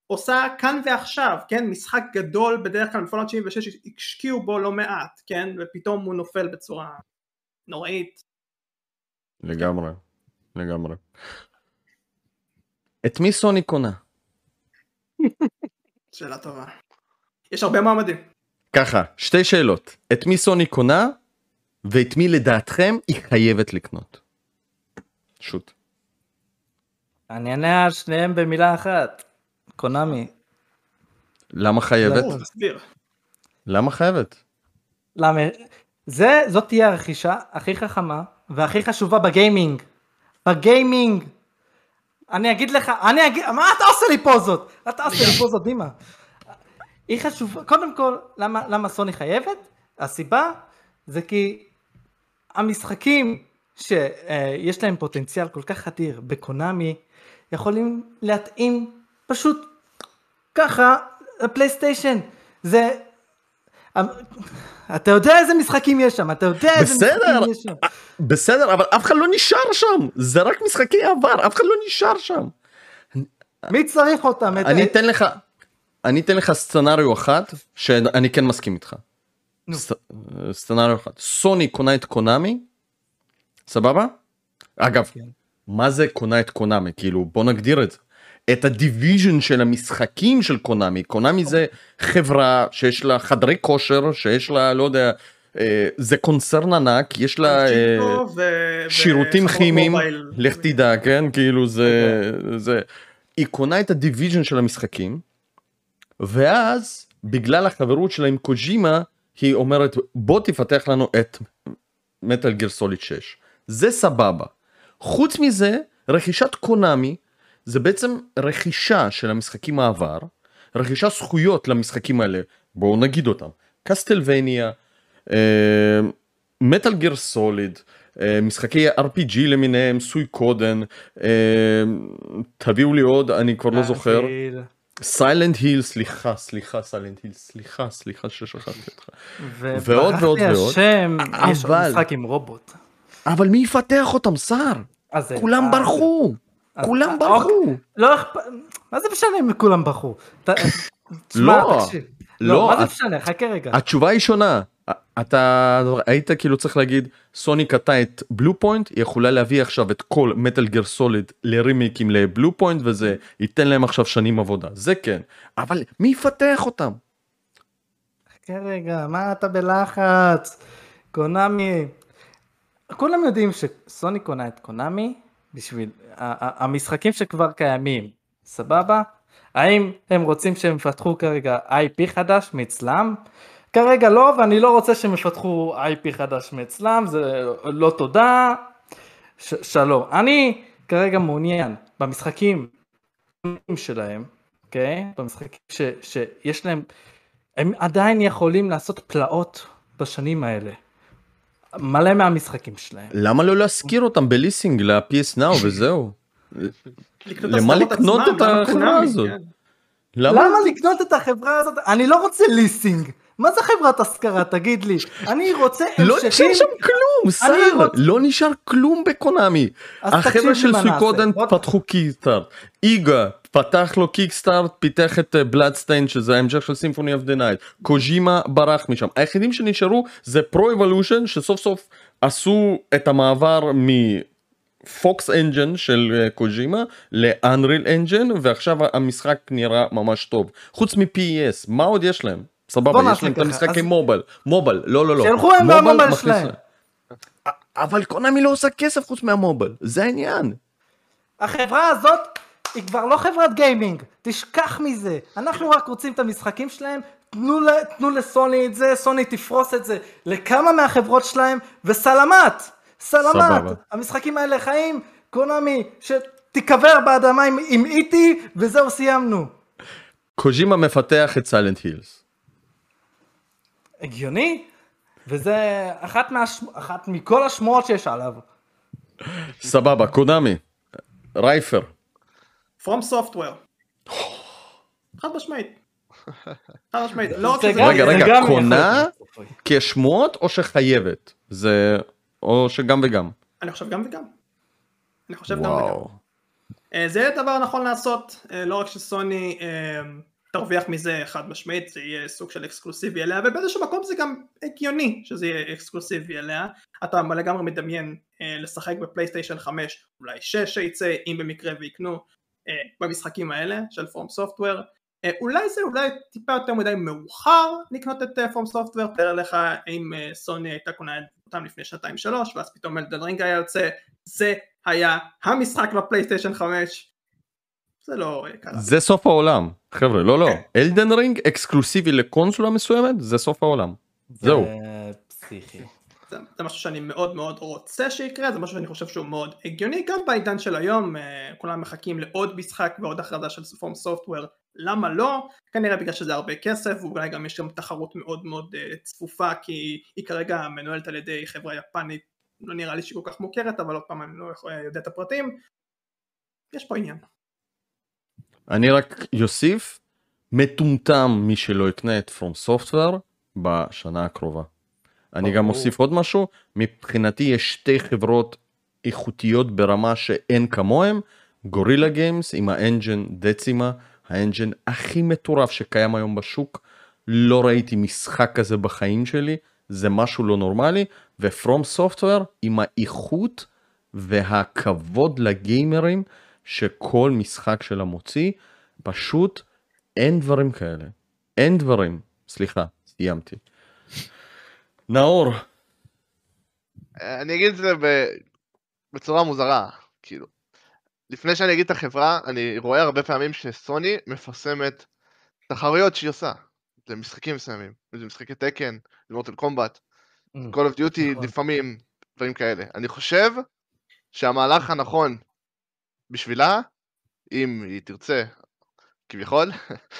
A: עושה כאן ועכשיו, כן, משחק גדול בדרך כלל בפולאאוט 76 השקיעו בו לא מעט, כן, ופתאום הוא נופל בצורה נוראית.
B: לגמרי לגמרי. את מי סוני קונה?
A: שאלה טובה. יש הרבה מועמדים.
B: ככה שתי שאלות את מי סוני קונה ואת מי לדעתכם היא חייבת לקנות. שוט.
C: אני אענה על שניהם במילה אחת. קונאמי.
B: למה חייבת? למה חייבת?
C: למה? זה, זאת תהיה הרכישה הכי חכמה והכי חשובה בגיימינג. בגיימינג. אני אגיד לך, אני אגיד, מה אתה עושה לי פוזות? אתה עושה לי פוזות, דימה. היא חשובה, קודם כל, למה, למה סוני חייבת? הסיבה זה כי המשחקים שיש להם פוטנציאל כל כך אדיר בקונאמי, יכולים להתאים פשוט ככה לפלייסטיישן. זה... אתה יודע איזה משחקים יש שם, אתה יודע איזה
B: בסדר.
C: משחקים יש שם.
B: בסדר אבל אף אחד לא נשאר שם זה רק משחקי עבר אף אחד לא נשאר שם.
C: מי צריך אותם? את-
B: אני אתן לך אני אתן לך סצנריו אחד שאני כן מסכים איתך. ס- scenario אחד סוני קונה את קונאמי סבבה? אגב
C: כן.
B: מה זה קונה את קונאמי כאילו בוא נגדיר את זה. את ה division של המשחקים של קונאמי. קונאמי זה חברה שיש לה חדרי כושר שיש לה לא יודע אה, זה קונצרן ענק יש לה אה, שירותים כימיים. לך תדע כן? כאילו זה
C: אוקיי.
B: זה. היא קונה את ה division של המשחקים ואז בגלל החברות שלה עם קוג'ימה היא אומרת בוא תפתח לנו את מטאל גיר סוליד 6 זה סבבה. חוץ מזה רכישת קונאמי זה בעצם רכישה של המשחקים העבר רכישה זכויות למשחקים האלה בואו נגיד אותם קסטלווניה מטאל גיר סוליד משחקי RPG למיניהם סוי קודן אה, תביאו לי עוד אני כבר לא זוכר. סיילנט היל סליחה סליחה סיילנט היל סליחה סליחה ששכחתי אותך ועוד ועוד ועוד.
C: השם, יש עוד משחק עם רובוט.
B: אבל מי יפתח אותם
C: זה-
B: כולם
C: אה,
B: ברחו כולם
C: אה,
B: ברחו
C: לא אכפת, מה זה משנה אם כולם ברחו? תשמע,
B: לא. לא,
C: לא, מה זה משנה? חכה רגע.
B: התשובה היא שונה אתה היית כאילו צריך להגיד סוני קונה את בלו פוינט היא יכולה להביא עכשיו את כל מטאל גיר סוליד לרימייקים לבלו פוינט וזה ייתן להם עכשיו שנים עבודה זה כן אבל מי יפתח אותם
C: חכה רגע, מה אתה בלחץ? קונאמי. כולם יודעים שסוני קונה את קונאמי בשביל המשחקים שכבר קיימים, סבבה? האם הם רוצים שהם יפתחו כרגע IP חדש מאצלם? כרגע לא, ואני לא רוצה שהם יפתחו IP חדש מאצלם, זה לא תודה. ש- שלום. אני כרגע מעוניין במשחקים שלהם, אוקיי? במשחקים ש, שיש להם, הם עדיין יכולים לעשות פלאות בשנים האלה. מלא מהמשחקים שלהם.
B: למה לא להשכיר אותם בליסינג ל-PS Now וזהו למה לקנות את החברה הזאת? למה
C: למה לקנות את החברה הזאת? אני לא רוצה leasing. מה זה חברת השכרה? תגיד לי. אני רוצה
B: לא נשאר. שם כלום, סער, לא נשאר כלום בקונאמי. החבר'ה של. סויקודן פתחו קיקסטארט. איגה פתח לו קיקסטארט, פיתח את בלאדסטיינד שזה ההמשך של סימפוני אוף דה נייט. קוג'ימה ברח משם. היחידים שנשארו זה פרו אבולושן שסוף סוף עשו את המעבר פוקס אנג'ין של אה, קוג'ימה לאנריל אנג'ין ועכשיו המשחק נראה ממש טוב חוץ מ-PES מה עוד יש להם סבבה יש להם את המשחקי
C: אז-
B: mobile mobile לא לא לא
C: שילכו הם
B: mobile
C: וה
B: mobile
C: שלהם.
B: להם. אבל קונאמי לא עושה כסף חוץ מה mobile זה העניין.
C: החברה הזאת היא כבר לא חברת gaming, תשכח מזה. אנחנו רק רוצים את המשחקים שלהם, תנו, ל, תנו לסוני את זה, סוני תפרוס את זה לכמה מהחברות שלהם, וסלמת, סלמת.
B: סבבה.
C: המשחקים האלה חיים, קונאמי, שתיקבר באדמה עם, עם איטי, וזהו סיימנו.
B: קוג'ימה מפתח את סיילנט הילס.
C: הגיוני? וזה אחת, מהש... אחת מכל השמועות שיש עליו.
B: סבבה קונאמי. רייפר.
A: From Software. חד משמעית. חד משמעית. לא רק
C: זה
A: שזה...
B: רגע רגע קונה. כשמועות או שחייבת זה או שגם וגם.
A: אני חושב גם וגם. אני חושב גם וגם. אה, זה דבר נכון לעשות, אה, לא רק שסוני אה, תרוויח מזה חד משמעית, זה יהיה סוג של אקסקלוסיבי אליה, ובאיזשהו מקום זה גם הגיוני שזה יהיה אקסקלוסיבי אליה. אתה לגמרי מדמיין אה, לשחק בפלייסטיישן 5, אולי 6 שיצא, אם במקרה ויקנו, אה, במשחקים האלה של פרום סופטוור. אולי זה אולי טיפה יותר מדי מאוחר לקנות את פרום סופטוור, תאר לך אם אה, סוני הייתה קונה אותם לפני שנתיים שלוש, ואז פתאום אלדן רינג היה יוצא, זה היה המשחק בפלייסטיישן 5 זה לא קרה.
B: זה סוף העולם חבר'ה לא לא. אלדן רינג אקסקלוסיבי לקונסולה מסוימת זה סוף העולם. זהו.
C: זה פסיכי.
A: זה, זה משהו שאני מאוד מאוד רוצה שיקרה, זה משהו שאני חושב שהוא מאוד הגיוני, גם בעידן של היום, אה, כולם מחכים לעוד משחק ועוד הכרזה של פרום סופטוור, למה לא? כנראה בגלל שזה הרבה כסף, ואולי גם יש גם תחרות מאוד מאוד אה, צפופה, כי היא כרגע מנוהלת על ידי חברה יפנית, לא נראה לי שהיא כל כך מוכרת, אבל עוד פעם אני לא יכול- יודע את הפרטים, יש פה עניין.
B: אני רק יוסיף מטומטם מי שלא יקנה את פרום סופטוור בשנה הקרובה. אני גם. אוסיף עוד משהו מבחינתי יש שתי חברות איכותיות ברמה שאין כמוהם גורילה גיימס עם האנג'ן דצימה האנג'ן הכי מטורף שקיים היום בשוק לא ראיתי משחק כזה בחיים שלי זה משהו לא נורמלי ופרום סופטוור עם האיכות והכבוד לגיימרים שכל משחק שלה מוציא פשוט אין דברים כאלה אין דברים סליחה סיימתי. נאור
D: אני אגיד את זה ב... בצורה מוזרה, כאילו. לפני שאני אגיד את החברה, אני רואה הרבה פעמים שסוני מפרסמת תחרויות שהיא עושה. זה משחקים מסוימים, זה משחקי תקן, זה מורטל קומבט, Call of Duty
C: נכון.
D: לפעמים, דברים כאלה. אני חושב שהמהלך הנכון בשבילה, אם היא תרצה, כביכול,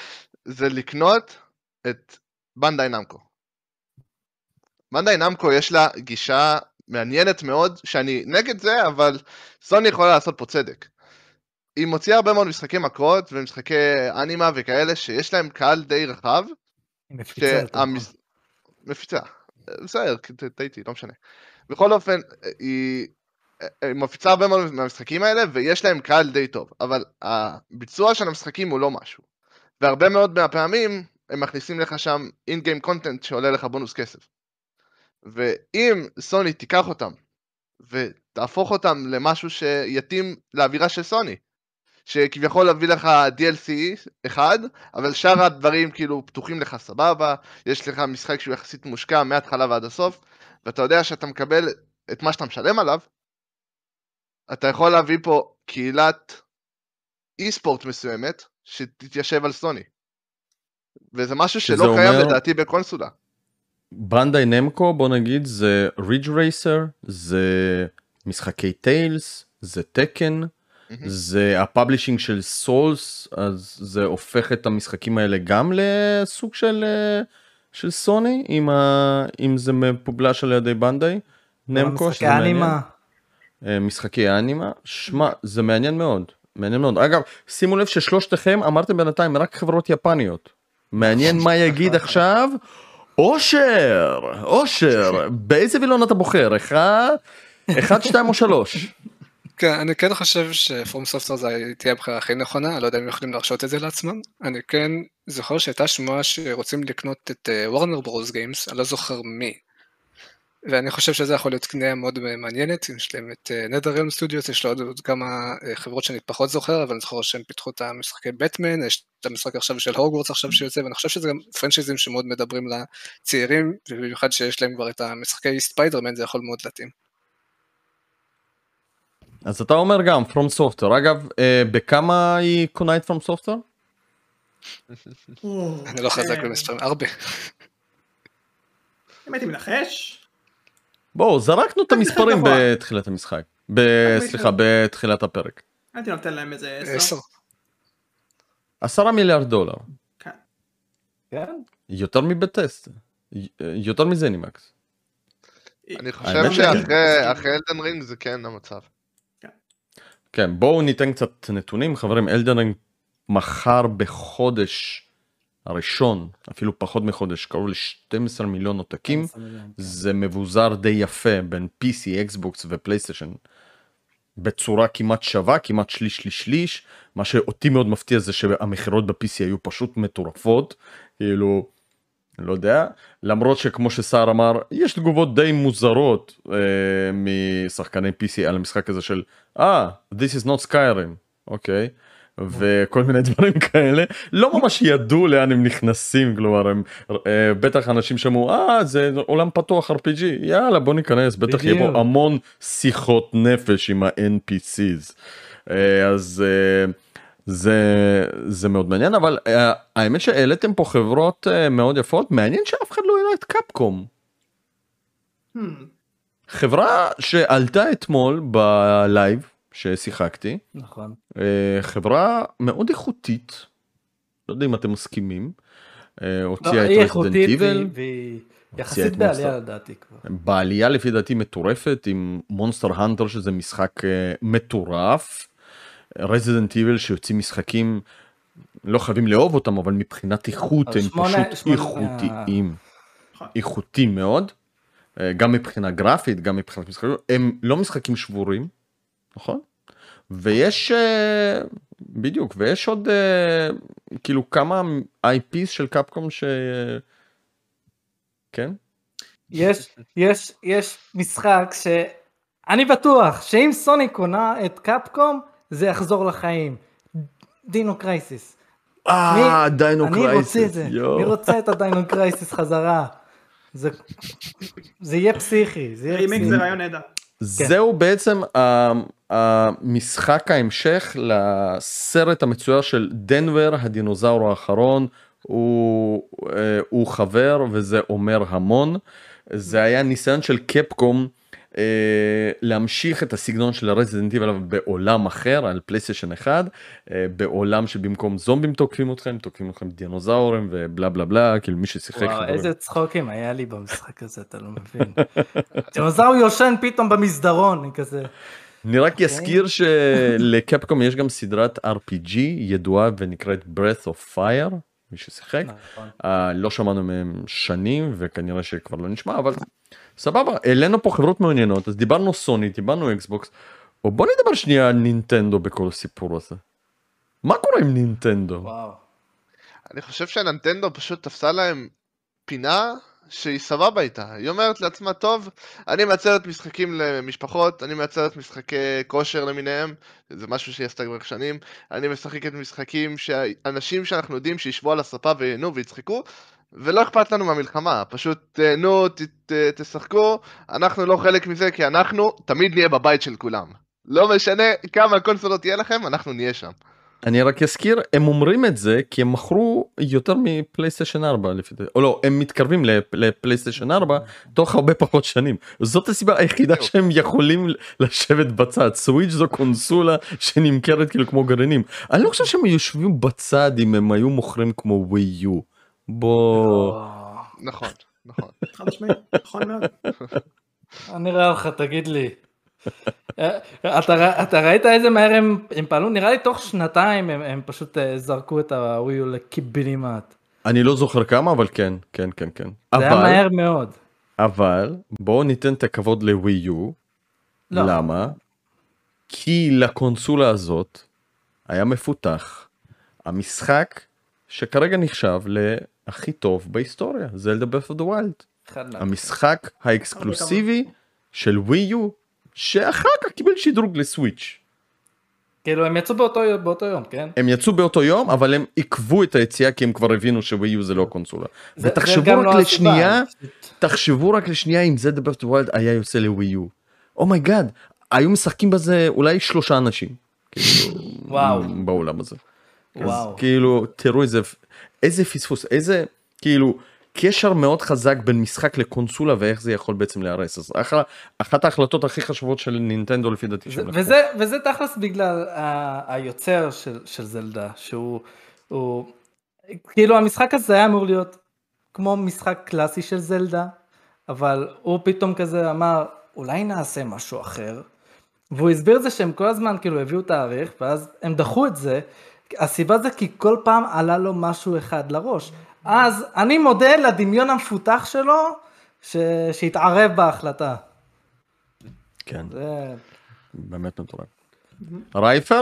D: זה לקנות את בנדאי נמקו. בנדאי נמקו יש לה גישה מעניינת מאוד, שאני נגד זה, אבל סוני יכולה לעשות פה צדק. היא מוציאה הרבה מאוד משחקי מכות ומשחקי אנימה וכאלה שיש להם קהל די רחב,
C: היא מפיצה.
D: שהמס... מפיצה. בסדר, טעיתי, לא משנה. בכל אופן, היא... מפיצה הרבה מאוד מהמשחקים האלה, ויש להם קהל די טוב, אבל הביצוע של המשחקים הוא לא משהו. והרבה מאוד מהפעמים, הם מכניסים לך שם אין-גיים קונטנט שעולה לך בונוס כסף. ואם סוני תיקח אותם, ותהפוך אותם למשהו שיתאים לאווירה של סוני, שכביכול להביא לך DLC אחד, אבל שאר הדברים כאילו פתוחים לך סבבה, יש לך משחק שהוא יחסית מושקע מההתחלה ועד הסוף, ואתה יודע שאתה מקבל את מה שאתה משלם עליו, אתה יכול להביא פה קהילת e-sport מסוימת, שתתיישב על סוני. וזה משהו שלא קיים
B: אומר-
D: לדעתי בקונסולה.
B: בנדאי נמקו בוא נגיד זה רידג' רייסר זה משחקי טיילס זה טקן
D: מהמם.
B: זה ה publishing של סולס אז זה הופך את המשחקים האלה גם לסוג של אה, של סוני אם, ה... אם זה מפובלש על ידי בנדאי נמקו
C: משחקי
B: שזה מעניין. אה, משחקי האנימה שמע זה מעניין מאוד מעניין מאוד. אגב שימו לב ששלושתכם אמרתם בינתיים רק חברות יפניות. מעניין מה יגיד עכשיו אושר אושר באיזה וילון אתה בוחר? אחד אחד שתיים או שלוש?
E: כן, אני כן חושב שפורום סופטר זה תהיה הבחירה הכי נכונה, אני לא יודע אם יכולים להרשות את זה לעצמם. אני כן זוכר שהייתה שמועה שרוצים לקנות את וורנר ברוס גיימס, אני לא זוכר מי. ואני חושב שזה יכול להיות קנייה מאוד מעניינת, יש להם את נדרריאלם סטודיוס, יש לו עוד כמה אה, חברות שאני פחות זוכר, אבל אני זוכר שהם פיתחו את המשחקי בטמן, יש את המשחק עכשיו של הוגוורטס עכשיו שיוצא, ואני חושב שזה גם פרנצ'ייזים שמאוד מדברים לצעירים, ובמיוחד שיש להם כבר את המשחקי ספיידרמן, זה יכול מאוד להתאים.
B: אז אתה אומר גם From Software, אגב, אה, בכמה היא קונה את From Software?
E: אני לא חזק
A: אה,
E: במספרים, הרבה.
A: אם הייתי מנחש,
B: בואו, זרקנו את המספרים. בתחילת המשחק. סליחה, בתחילת הפרק.
A: הייתי נותן להם איזה עשר.
E: עשר.
B: עשרה מיליארד דולר.
A: כן.
C: כן?
B: יותר מבת'סדה. יותר מזנימקס.
D: אני חושב שאחרי אחרי אלדן רינג זה כן המצב.
B: כן, בואו ניתן קצת נתונים. חברים, אלדן רינג מכר בחודש הראשון, אפילו פחות מחודש, קרוב ל-12 מיליון עותקים. זה מבוזר די יפה בין PC, אקסבוקס ופלייסטיישן בצורה כמעט שווה, כמעט שליש שליש שליש. מה שאותי מאוד מפתיע זה שהמכירות ב-PC היו פשוט מטורפות. כאילו, לא יודע, למרות שכמו שסער אמר, יש תגובות די מוזרות אה, משחקני PC על המשחק הזה של, אה, ah, this is not Skyrim, אוקיי. וכל מיני דברים כאלה. לא ממש ידעו לאן הם נכנסים כלומר הם אה, בטח אנשים שמעו אה זה עולם פתוח RPG יאללה בוא ניכנס. בטח יהיה. פה המון שיחות נפש עם ה-NPCs אה, אז אה, זה זה מאוד מעניין אבל האמת שהעליתם פה חברות מאוד יפות. מעניין שאף אחד לא העלה את קפקום
A: Hmm.
B: חברה שעלתה אתמול ב live ששיחקתי
C: נכון.
B: אה, חברה מאוד איכותית לא יודע אם אתם מסכימים אה,
C: לא,
B: הוציאה
C: היא
B: את רזידנט איבל
C: והיא- יחסית. בעלייה לדעתי כבר.
B: בעלייה לפי דעתי מטורפת עם מונסטר הנטר שזה משחק אה, מטורף. רזידנט איבל שיוצאים משחקים לא חייבים לאהוב אותם אבל מבחינת איכות הם
C: שמונה-
B: פשוט
C: שמונה-
B: איכותיים. איכותיים מאוד. גם מבחינה גרפית גם מבחינת משחקים הם לא משחקים שבורים נכון ויש אה, בדיוק ויש עוד אה, כאילו כמה IPs של קפקום ש... כן
C: יש, יש, יש משחק שאני בטוח שאם סוני קונה את קפקום זה יחזור לחיים. Dino Crisis.
B: אה Dino
C: אני רוצה את זה. אני רוצה את ה Dino Crisis חזרה. זה, זה יהיה פסיכי. זה יהיה
A: רימיק. זה רעיון נהדר.
B: זהו בעצם המשחק ההמשך לסרט המצויר של דנוור הדינוזאור האחרון. הוא, אה, הוא חבר וזה אומר המון. זה היה ניסיון של Capcom אה, להמשיך את הסגנון של Resident Evil בעולם אחר על פלייסטיישן 1 אה, בעולם שבמקום זומבים תוקפים אתכם תוקפים אתכם דינוזאורים ובלה בלה בלה כאילו מי ששיחק
C: וואו,
B: חברים.
C: איזה צחוקים היה לי במשחק הזה, אתה לא מבין. דינוזאור יושן פתאום במסדרון, אני כזה.
B: אני רק אזכיר שלקפקום יש גם סדרת RPG ידועה ונקראת breath of fire מי ששיחק
C: נכון.
B: אה, לא שמענו מהם שנים וכנראה שכבר לא נשמע אבל סבבה העלינו פה חברות מעניינות אז דיברנו סוני דיברנו אקסבוקס או בוא נדבר שנייה על נינטנדו בכל הסיפור הזה. מה קורה עם נינטנדו?
C: וואו.
D: אני חושב שננטנדו פשוט תפסה להם פינה שהיא סבבה איתה. היא אומרת לעצמה, טוב, אני מייצרת משחקים למשפחות, אני מייצרת משחקי כושר למיניהם, זה משהו שהיא עשתה כבר שנים, אני משחקת משחקים שאנשים שאנחנו יודעים שישבו על הספה וייהנו ויצחקו, ולא אכפת לנו מהמלחמה, פשוט תהנו, ת, ת, תשחקו, אנחנו לא חלק מזה כי אנחנו תמיד נהיה בבית של כולם. לא משנה כמה קונסולות יהיה לכם, אנחנו נהיה שם.
B: אני רק אזכיר הם אומרים את זה כי הם מכרו יותר מפלייסטיישן 4 לפי דעתי או לא הם מתקרבים לפ- לפלייסטיישן 4 תוך הרבה פחות שנים זאת הסיבה היחידה. שהם יכולים לשבת בצד סוויץ' זו קונסולה שנמכרת כאילו כמו גרעינים אני לא חושב שהם יושבים בצד אם הם היו מוכרים כמו ווי יו בוא
C: וואו.
D: נכון, נכון.
A: חד משמעית, נכון מאוד.
C: אני רואה אותך, תגיד לי. אה, אתה, ראית איזה מהר הם, הם פעלו? נראה לי תוך שנתיים הם, הם פשוט אה, זרקו את הוויו לקיבינימט.
B: אני לא זוכר כמה אבל כן כן כן כן
C: זה היה מהר מאוד.
B: אבל בואו ניתן את הכבוד לווי יו
C: לא.
B: למה? כי לקונסולה הזאת היה מפותח המשחק שכרגע נחשב להכי טוב בהיסטוריה, Zelda Breath of
C: the Wild.
B: המשחק האקסקלוסיבי של ווי יו, שאחר כך קיבל שדרוג ל Switch.
C: כאילו הם יצאו באותו באותו יום, כן?
B: הם יצאו באותו יום, אבל הם עיכבו את היציאה כי הם כבר הבינו שווי יו זה לא קונסולה.
C: זה- זה
B: ותחשבו
C: גם
B: רק
C: לא הסיבה.
B: לשנייה, תחשבו רק לשנייה אם זה of Wild היה יוצא לווי יו. oh my god, היו משחקים בזה אולי שלושה אנשים. כאילו,
C: וואו.
B: בעולם הזה. אז
C: וואו.
B: כאילו, תראו איזה, איזה פספוס, איזה, כאילו, קשר מאוד חזק בין משחק לקונסולה ואיך זה יכול בעצם להיהרס. אז אחלה, אחת ההחלטות הכי חשובות של נינטנדו לפי דעתי
C: זה-
B: שהם לקחו.
C: וזה, וזה תכלס בגלל ה- היוצר של, של זלדה, שהוא, הוא, כאילו המשחק הזה היה אמור להיות כמו משחק קלאסי של זלדה, אבל הוא פתאום כזה אמר, אולי נעשה משהו אחר, והוא הסביר את זה שהם כל הזמן כאילו הביאו תאריך, ואז הם דחו את זה, הסיבה זה כי כל פעם עלה לו משהו אחד לראש. אז אני מודה לדמיון המפותח שלו, ש... שהתערב בהחלטה.
B: כן,
C: זה...
B: באמת מטורף. רייפר,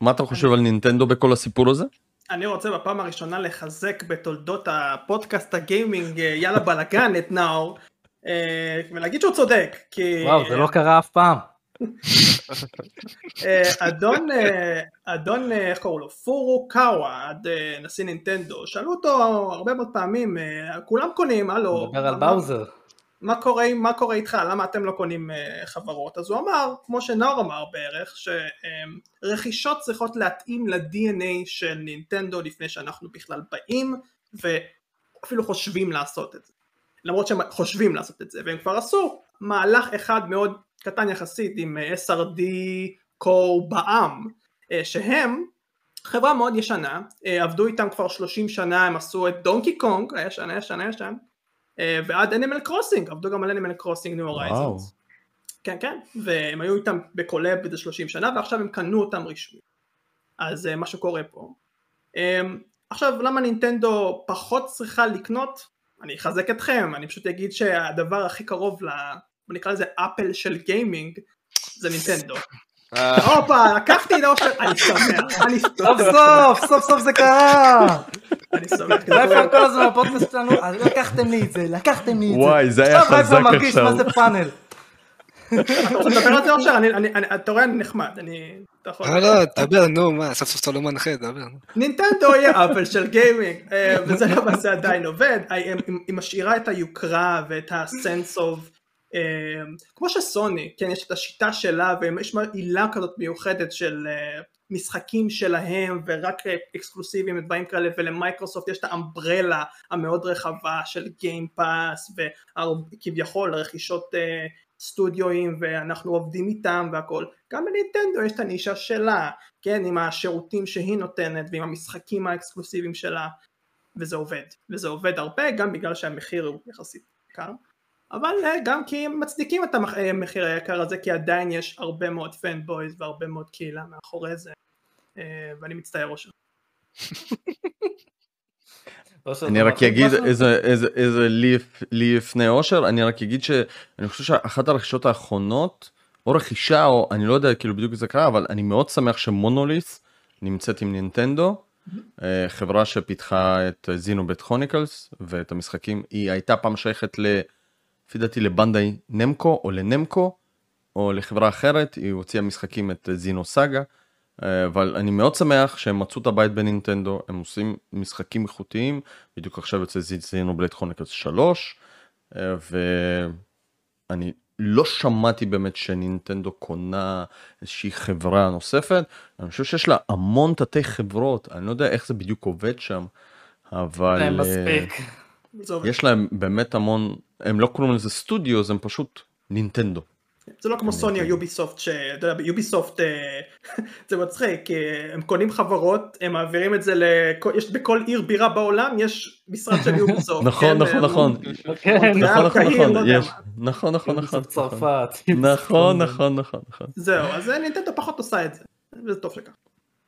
B: מה אתה חושב על נינטנדו בכל הסיפור הזה?
A: אני רוצה בפעם הראשונה לחזק בתולדות הפודקאסט הגיימינג אה, יאללה בלאגן את נאור אה, ולהגיד שהוא צודק כי
C: וואו, זה לא קרה אף פעם.
A: אה, אדון אה, אדון אה, איך קראו לו פורו קאווה נשיא נינטנדו שאלו אותו הרבה מאוד פעמים כולם קונים הלו
C: מדבר על באוזר.
A: מה קורה, מה קורה איתך, למה אתם לא קונים חברות? אז הוא אמר, כמו שנאור אמר בערך, שרכישות צריכות להתאים ל-DNA של נינטנדו לפני שאנחנו בכלל באים, ואפילו חושבים לעשות את זה. למרות שהם חושבים לעשות את זה, והם כבר עשו מהלך אחד מאוד קטן יחסית עם אה, SRD Co בע"מ, אה, שהם חברה מאוד ישנה, אה, עבדו איתם כבר 30 שנה, הם עשו את Donkey Kong, הישן, הישן, הישן, ועד Animal Crossing, עבדו גם על Animal Crossing
B: New.
A: Horizons. כן כן, והם היו איתם ב collab איזה 30 שנה ועכשיו הם קנו אותם רשמי. אז מה שקורה פה. אה, עכשיו למה נינטנדו פחות צריכה לקנות? אני אחזק אתכם, אני פשוט אגיד שהדבר הכי קרוב ל... בוא נקרא לזה אפל של גיימינג זה נינטנדו.
D: אה,
A: הופה, לקחתי את האושר, אני שמח, אני
C: סוף
A: שמח,
C: סוף, סוף סוף זה קרה.
A: אני שמח, זה
C: רייפר
A: קורה.
C: כל הזמן בפודקאסט שלנו, "אז לקחתם לי את זה, לקחתם לי את זה.
B: וואי, זה היה
C: עכשיו
B: חזק
C: מרגיש
B: עכשיו.
C: מה זה פאנל.
A: אתה רוצה לדבר על זה אושר? אני- אני- אני- אתה רואה אני נחמד, אני...
E: לא, לא, דבר, נו, מה, סוף סוף אתה לא מנחה, דבר.
A: נינטנדו היא Apple של gaming, אה, וזה למה זה עדיין עובד, היא- משאירה את היוקרה ואת ה-sense of, כמו שסוני, כן, יש את השיטה שלה ויש עילה כזאת מיוחדת של אה, משחקים שלהם ורק אה, אקסקלוסיביים ודברים כאלה ולמייקרוסופט יש את ה umbrella המאוד רחבה של Game Pass וכביכול רכישות אה, סטודיואים ואנחנו עובדים איתם והכל. גם בנינטנדו יש את הנישה שלה כן עם השירותים שהיא נותנת ועם המשחקים האקסקלוסיביים שלה. וזה עובד. וזה עובד הרבה גם בגלל שהמחיר הוא יחסית יקר אבל אה, גם כי הם מצדיקים את המח- אה, המחיר היקר הזה כי עדיין יש הרבה מאוד פנבויז והרבה מאוד קהילה מאחורי זה אה, ואני מצטער אושר.
B: אני רק אגיד איזה לי לפני אושר אני רק אגיד שאני חושב שאחת הרכישות האחרונות או רכישה או אני לא יודע כאילו בדיוק זה קרה אבל אני מאוד שמח שמונוליס נמצאת עם נינטנדו אה, חברה שפיתחה את זינובט כרוניקלס ואת המשחקים היא הייתה פעם שייכת ל... לפי דעתי לבנדאי נמקו או לנמקו או לחברה אחרת היא הוציאה משחקים את זינו סאגה אה, אבל אני מאוד שמח שהם מצאו את הבית בנינטנדו הם עושים משחקים איכותיים בדיוק עכשיו יוצא זינו בלייד כרוניקלס 3 אה, ואני לא שמעתי באמת שנינטנדו קונה איזושהי חברה נוספת אני חושב שיש לה המון תתי חברות אני לא יודע איך זה בדיוק עובד שם אבל אה,
C: מספיק.
A: זה
B: יש להם באמת המון הם לא קוראים לזה סטודיו הם פשוט נינטנדו.
A: זה לא כמו סוני או יוביסופט שאתה יודע ביוביסופט אה, זה מצחיק כי הם קונים חברות הם מעבירים את זה לכל יש בכל עיר בירה בעולם יש משרד של יוביסופט.
B: נכון נכון
A: אה,
B: נכון. נכון נכון נכון. נכון נכון נכון
C: צרפת.
B: נכון נכון נכון נכון
A: זהו אז נינטנדו פחות עושה את זה. וזה טוב שכך.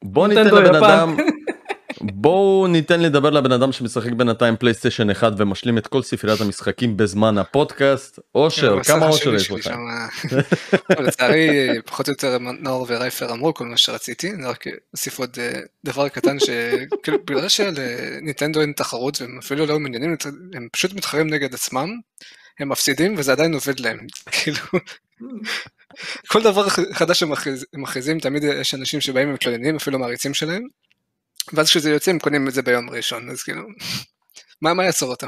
B: בוא ניתן לבן. אדם בואו ניתן לדבר לבן אדם שמשחק בינתיים פלייסטיישן 1 ומשלים את כל ספריית המשחקים בזמן הפודקאסט. אושר,
E: כן,
B: כמה אושר יש לך?
E: שם- אבל לצערי פחות או יותר נאור ורייפר אמרו כל מה שרציתי, אני רק אוסיף עוד אה, דבר קטן שכאילו בגלל שלניטנדו אין תחרות והם אפילו לא מעניינים, הם פשוט מתחרים נגד עצמם, הם מפסידים וזה עדיין עובד להם, כאילו כל דבר חדש שהם מכריז- הם מכריזים תמיד יש אנשים שבאים ומתלוננים אפילו מעריצים שלהם, ואז כשזה יוצא הם קונים את זה ביום ראשון, אז כאילו, מה מה יעצור אותם?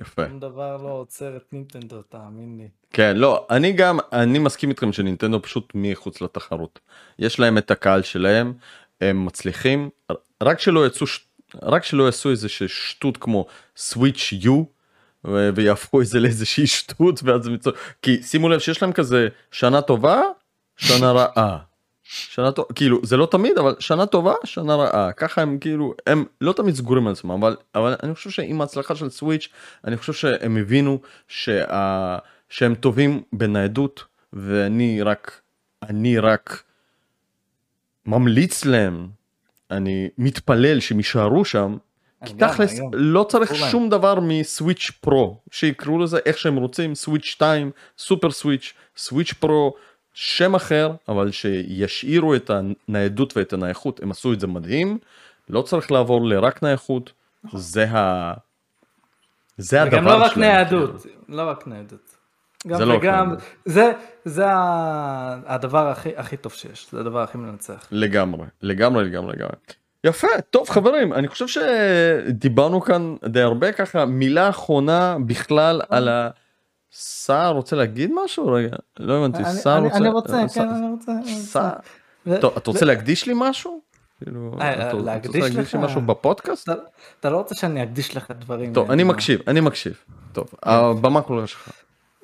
B: יפה.
C: שום דבר לא עוצר את נינטנדו, תאמין לי.
B: כן, לא, אני גם, אני מסכים איתכם שנינטנדו פשוט מחוץ לתחרות. יש להם את הקהל שלהם, הם מצליחים, רק שלא יצאו, רק שלא יעשו איזה שטות כמו סוויץ' יו, ויהפכו את זה לאיזושהי שטות, ואז הם יצאו, כי שימו לב שיש להם כזה שנה טובה, שנה רעה. שנה טובה, כאילו זה לא תמיד אבל שנה טובה שנה רעה ככה הם כאילו הם לא תמיד סגורים על עצמם אבל אבל אני חושב שעם ההצלחה של סוויץ' אני חושב שהם הבינו שה... שהם טובים בניידות ואני רק אני רק ממליץ להם אני מתפלל שהם יישארו שם כי
C: אני גם,
B: תכלס. לא צריך
C: אולי.
B: שום דבר מסוויץ' פרו שיקראו לזה איך שהם רוצים סוויץ' 2 סופר סוויץ' סוויץ' פרו שם אחר אבל שישאירו את הניידות ואת הנייחות הם עשו את זה מדהים לא צריך לעבור לרק נייחות זה ה... זה הדבר
C: וגם לא רק
B: שלהם,
C: ניידות. לא רק ניידות. גם
B: זה לא רק
C: וגם,
B: ניידות.
C: זה, הדבר הכי, הכי טוב שיש, זה הדבר הכי מנצח.
B: לגמרי לגמרי לגמרי לגמרי. יפה טוב חברים אני חושב שדיברנו כאן די הרבה ככה מילה אחרונה בכלל על ה... סער רוצה להגיד משהו רגע לא הבנתי סער רוצה
C: אני רוצה,
B: סער-
C: כן, אני רוצה.
B: סער. אתה רוצה להקדיש לי משהו? כאילו,
C: אה,
B: אתה- רוצה
C: להקדיש
B: לי? משהו בפודקאסט?
C: אתה- לא רוצה שאני אקדיש לך דברים.
B: טוב,
C: אה,
B: אני מקשיב, אני מקשיב. טוב, הבמה כולה שלך.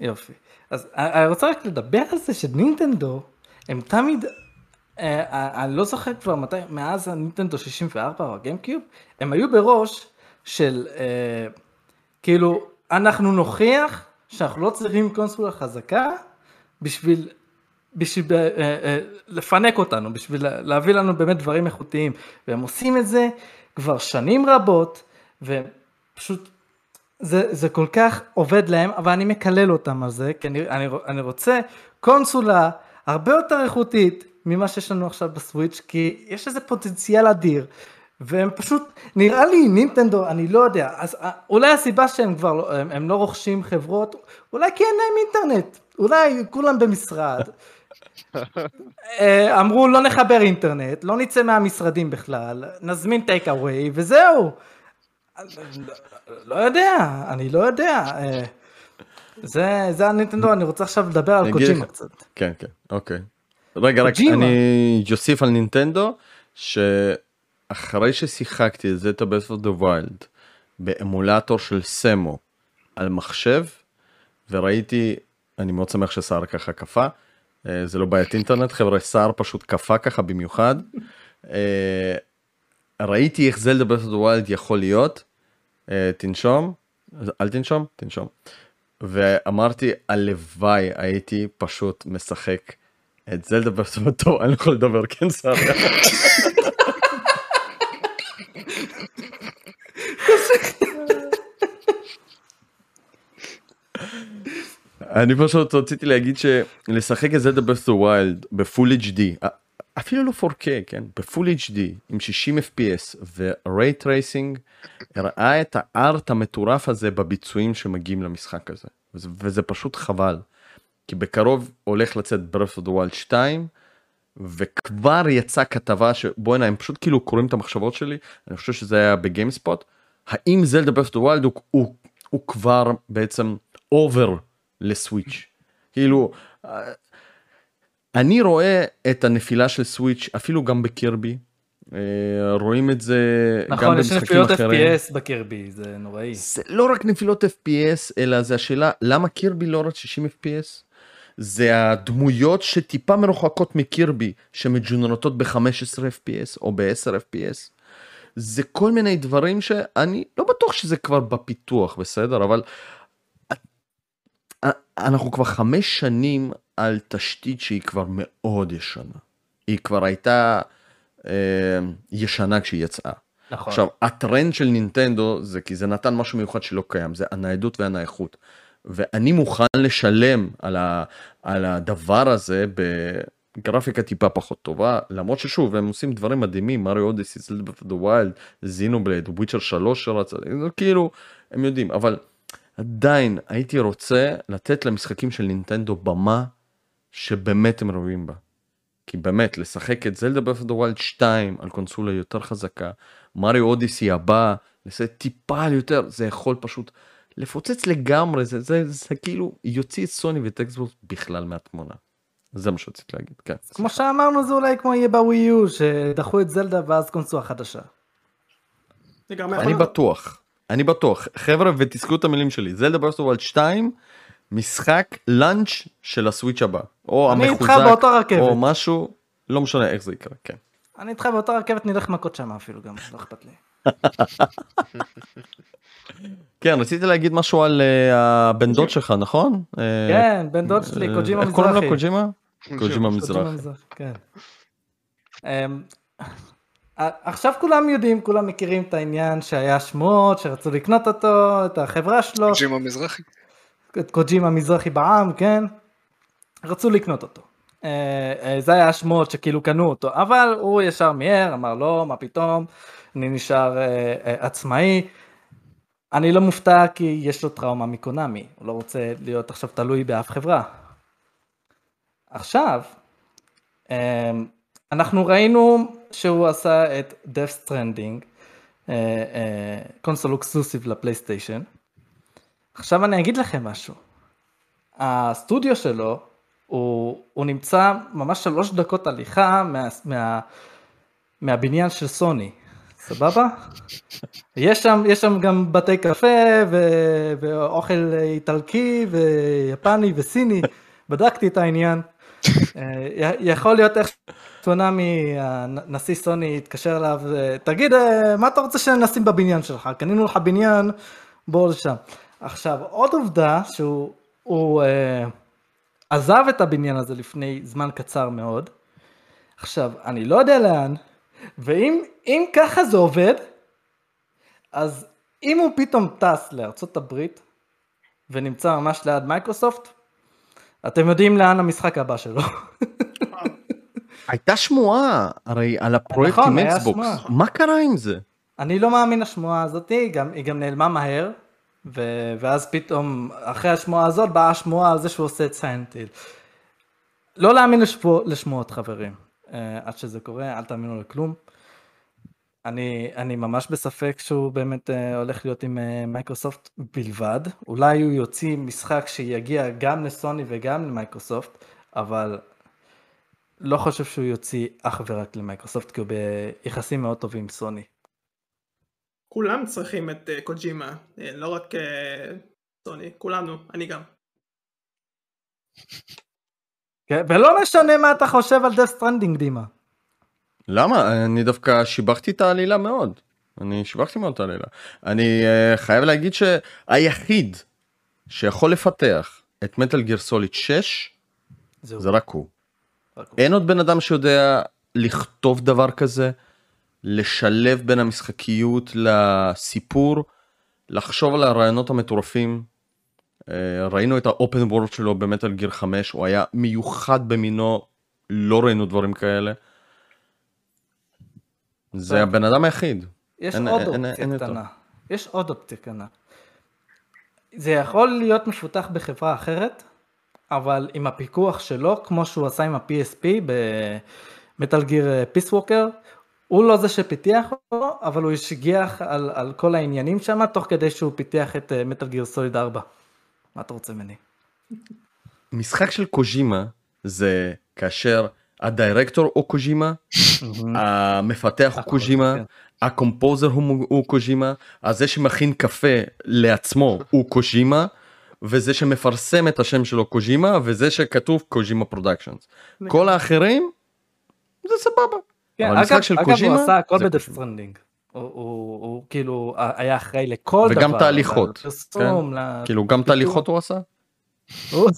C: יופי. אז אני רוצה רק לדבר על זה שנינטנדו, הם תמיד, אה, אה, אני לא זוכר כבר מתי, מאז הנינטנדו 64 או הגיימקיוב, הם היו בראש של אה, כאילו, אנחנו נוכיח שאנחנו לא צריכים קונסולה חזקה בשביל, בשביל אה, אה, לפנק אותנו, בשביל לה- להביא לנו באמת דברים איכותיים, והם עושים את זה כבר שנים רבות, ופשוט זה, זה כל כך עובד להם, אבל אני מקלל אותם על זה, כי אני, אני, אני רוצה קונסולה הרבה יותר איכותית ממה שיש לנו עכשיו בסוויץ', כי יש איזה פוטנציאל אדיר, והם פשוט, נראה לי נינטנדו, אני לא יודע, אז אה, אולי הסיבה שהם כבר לא, הם, הם לא רוכשים חברות, אולי כי אין להם אינטרנט, אולי כולם במשרד. אה, אמרו לא נחבר אינטרנט, לא נצא מהמשרדים בכלל, נזמין take away וזהו. לא יודע, אני לא יודע. אה, זה, זה הנינטנדו, אני רוצה עכשיו לדבר על קוג'ימה קצת.
B: כן, כן, אוקיי. רגע, רק. אני אוסיף על נינטנדו, שאחרי ששיחקתי את Zelda Breath of the Wild באמולטור של סמו על מחשב, וראיתי, אני מאוד שמח שסער ככה קפא, אה, זה לא בעיית אינטרנט, חבר'ה, סער פשוט קפא ככה במיוחד. אה, ראיתי איך זלדה דה ויילד יכול להיות, אה, תנשום, אל תנשום, תנשום. ואמרתי הלוואי הייתי פשוט משחק את זלדה בסוף טוב אני לא יכול לדבר כן סער. אני פשוט רציתי להגיד שלשחק את Zelda Breath of the Wild ב full HD אפילו לא 4K כן ב full HD עם 60 FPS ו-Ray Tracing הראה את ה art המטורף הזה בביצועים שמגיעים למשחק הזה וזה, וזה פשוט חבל. כי בקרוב הולך לצאת the Wild 2 וכבר יצאה כתבה שבואנה הם פשוט כאילו קוראים את המחשבות שלי אני חושב שזה היה ב GameSpot האם זלדה הוא, הוא, הוא כבר בעצם אובר לסוויץ' כאילו אה, אני רואה את הנפילה של סוויץ' אפילו גם בקירבי אה, רואים את זה גם
C: נכון, יש
B: במשחקים
C: נפילות
B: אחרים.
C: FPS בקרבי, זה נוראי.
B: זה לא רק נפילות FPS אלא זה השאלה למה קירבי לא רק 60 FPS זה הדמויות שטיפה מרוחקות מקירבי שמג'ונרטות ב-15 FPS או ב-10 FPS זה כל מיני דברים שאני לא בטוח שזה כבר בפיתוח בסדר? אבל אנחנו כבר חמש שנים על תשתית שהיא כבר מאוד ישנה היא כבר הייתה אה, ישנה כשהיא יצאה.
C: נכון.
B: עכשיו הטרנד של נינטנדו זה כי זה נתן משהו מיוחד שלא קיים זה הניידות והנייחות. ואני מוכן לשלם על, ה, על הדבר הזה בגרפיקה טיפה פחות טובה למרות ששוב הם עושים דברים מדהימים Mario Odyssey Zelda Breath of the Wild Xenoblade Witcher 3 שרצה כאילו הם יודעים אבל עדיין הייתי רוצה לתת למשחקים של נינטנדו במה שבאמת הם ראויים בה. כי באמת לשחק את Zelda Breath of the Wild 2 על קונסולה יותר חזקה Mario Odyssey הבא לזה טיפה יותר זה יכול פשוט לפוצץ לגמרי זה זה זה, זה כאילו יוציא את סוני ואת Xbox בכלל מהתמונה. זה מה שרציתי להגיד כן.
C: כמו שאמרנו זה אולי כמו יהיה בווי יו שדחו את זלדה ואז קונסולה חדשה.
B: אני. בטוח אני בטוח חבר'ה ותזכרו את המילים שלי זלדה ברף דה ווילד 2 משחק לאנץ' של הסוויץ' הבא או
C: אני איתך
B: המחוזק
C: באותה רכבת.
B: או משהו לא משנה איך זה יקרה כן.
C: אני איתך באותה רכבת נלך מכות שם אפילו גם לא אכפת לי.
B: כן רציתי להגיד משהו על אה, הבן דוד שלך נכון? אה,
C: כן בן דוד שלי
B: אה,
C: קוג'ימה
B: איך קוראים לו
C: מזרחי.
B: קוג'ימה? קוג'ימה
C: קוג'ימה
B: מזרחי.
C: עכשיו כולם יודעים כולם מכירים את העניין שהיה שמועות שרצו לקנות אותו את החברה שלו
E: ג'ימה מזרחי.
C: את קוג'ימה מזרחי בעם כן רצו לקנות אותו. אה, אה, זה היה השמועות שכאילו קנו אותו אבל הוא ישר מיהר אמר לא מה פתאום אני נשאר אה, עצמאי. אני לא מופתע כי יש לו טראומה מקונאמי הוא לא רוצה להיות עכשיו תלוי באף חברה. עכשיו אנחנו ראינו שהוא עשה את Death Stranding console exclusive לפלייסטיישן. עכשיו אני אגיד לכם משהו. הסטודיו שלו הוא, הוא נמצא ממש שלוש דקות הליכה מה, מה, מהבניין של סוני. סבבה? יש שם, יש שם גם בתי קפה ו, ואוכל איטלקי ויפני וסיני, בדקתי את העניין. אה, יכול להיות איך טונאמי, הנשיא סוני התקשר אליו, אה, תגיד, אה, מה אתה רוצה שנשים בבניין שלך? קנינו לך בניין, בוא לשם. עכשיו, עוד עובדה שהוא הוא, אה, עזב את הבניין הזה לפני זמן קצר מאוד. עכשיו, אני לא יודע לאן, ואם אם ככה זה עובד, אז אם הוא פתאום טס לארצות הברית, ונמצא ממש ליד מייקרוסופט, אתם יודעים לאן המשחק הבא שלו.
B: הייתה שמועה הרי על הפרויקט
C: נכון,
B: עם
C: Xbox.
B: מה קרה עם זה?
C: אני לא מאמין לשמועה הזאת, היא גם, היא גם נעלמה מהר, ו, ואז פתאום, אחרי השמועה הזאת, באה השמועה על זה שהוא עושה את Silent Hill. לא להאמין לשמוע, לשמועות חברים, אה, עד שזה קורה, אל תאמינו לכלום. אני, אני ממש בספק שהוא באמת אה, הולך להיות עם אה, מייקרוסופט בלבד. אולי הוא יוציא משחק שיגיע גם לסוני וגם למייקרוסופט, אבל לא חושב שהוא יוציא אך ורק למייקרוסופט, כי הוא ביחסים מאוד טובים עם סוני.
A: כולם צריכים את אה, קוג'ימה, אה, לא רק אה, סוני, כולנו, אני גם.
C: כן, ולא משנה מה אתה חושב על Death Stranding דימה.
B: למה? אני דווקא שיבחתי את העלילה מאוד. אני שיבחתי מאוד את העלילה. אני uh, חייב להגיד שהיחיד שיכול לפתח את מטאל גיר סוליד 6
C: זהו.
B: זה רק הוא.
C: הוא.
B: אין עוד בן אדם שיודע לכתוב דבר כזה, לשלב בין המשחקיות לסיפור, לחשוב על הרעיונות המטורפים. אה, ראינו את האופן וורד שלו במטאל גיר 5, הוא היה מיוחד במינו, לא ראינו דברים כאלה. זה. הבן אדם היחיד.
C: יש
B: אין-
C: עוד
B: אין-
C: אופציה
B: אין.
C: קטנה. יש עוד אופציה קטנה. זה יכול להיות מפותח בחברה אחרת, אבל עם הפיקוח שלו, כמו שהוא עשה עם ה-PSP במטאל גיר פיס ווקר, הוא לא זה שפיתח אותו, אבל הוא השגיח על, על כל העניינים שם, תוך כדי שהוא פיתח את מטאל גיר סוליד 4. מה אתה רוצה ממני?
B: משחק של קוז'ימה זה כאשר הדירקטור הוא קוז'ימה, המפתח הוא קוז'ימה,
C: כן.
B: ה composer הוא, קוז'ימה, אז זה שמכין קפה לעצמו הוא קוז'ימה, וזה שמפרסם את השם שלו קוז'ימה, וזה שכתוב קוז'ימה Productions. כל האחרים זה סבבה.
C: כן,
B: אבל
C: אגב,
B: משחק של
C: אגב
B: קוז'ימה
C: הוא עשה הכל ב
B: Death
C: Stranding. הוא, הוא, הוא כאילו היה אחראי לכל דבר.
B: וגם תהליכות,
C: לפרסום, ל-
B: כאילו גם תהליכות הוא עשה?
C: הוא-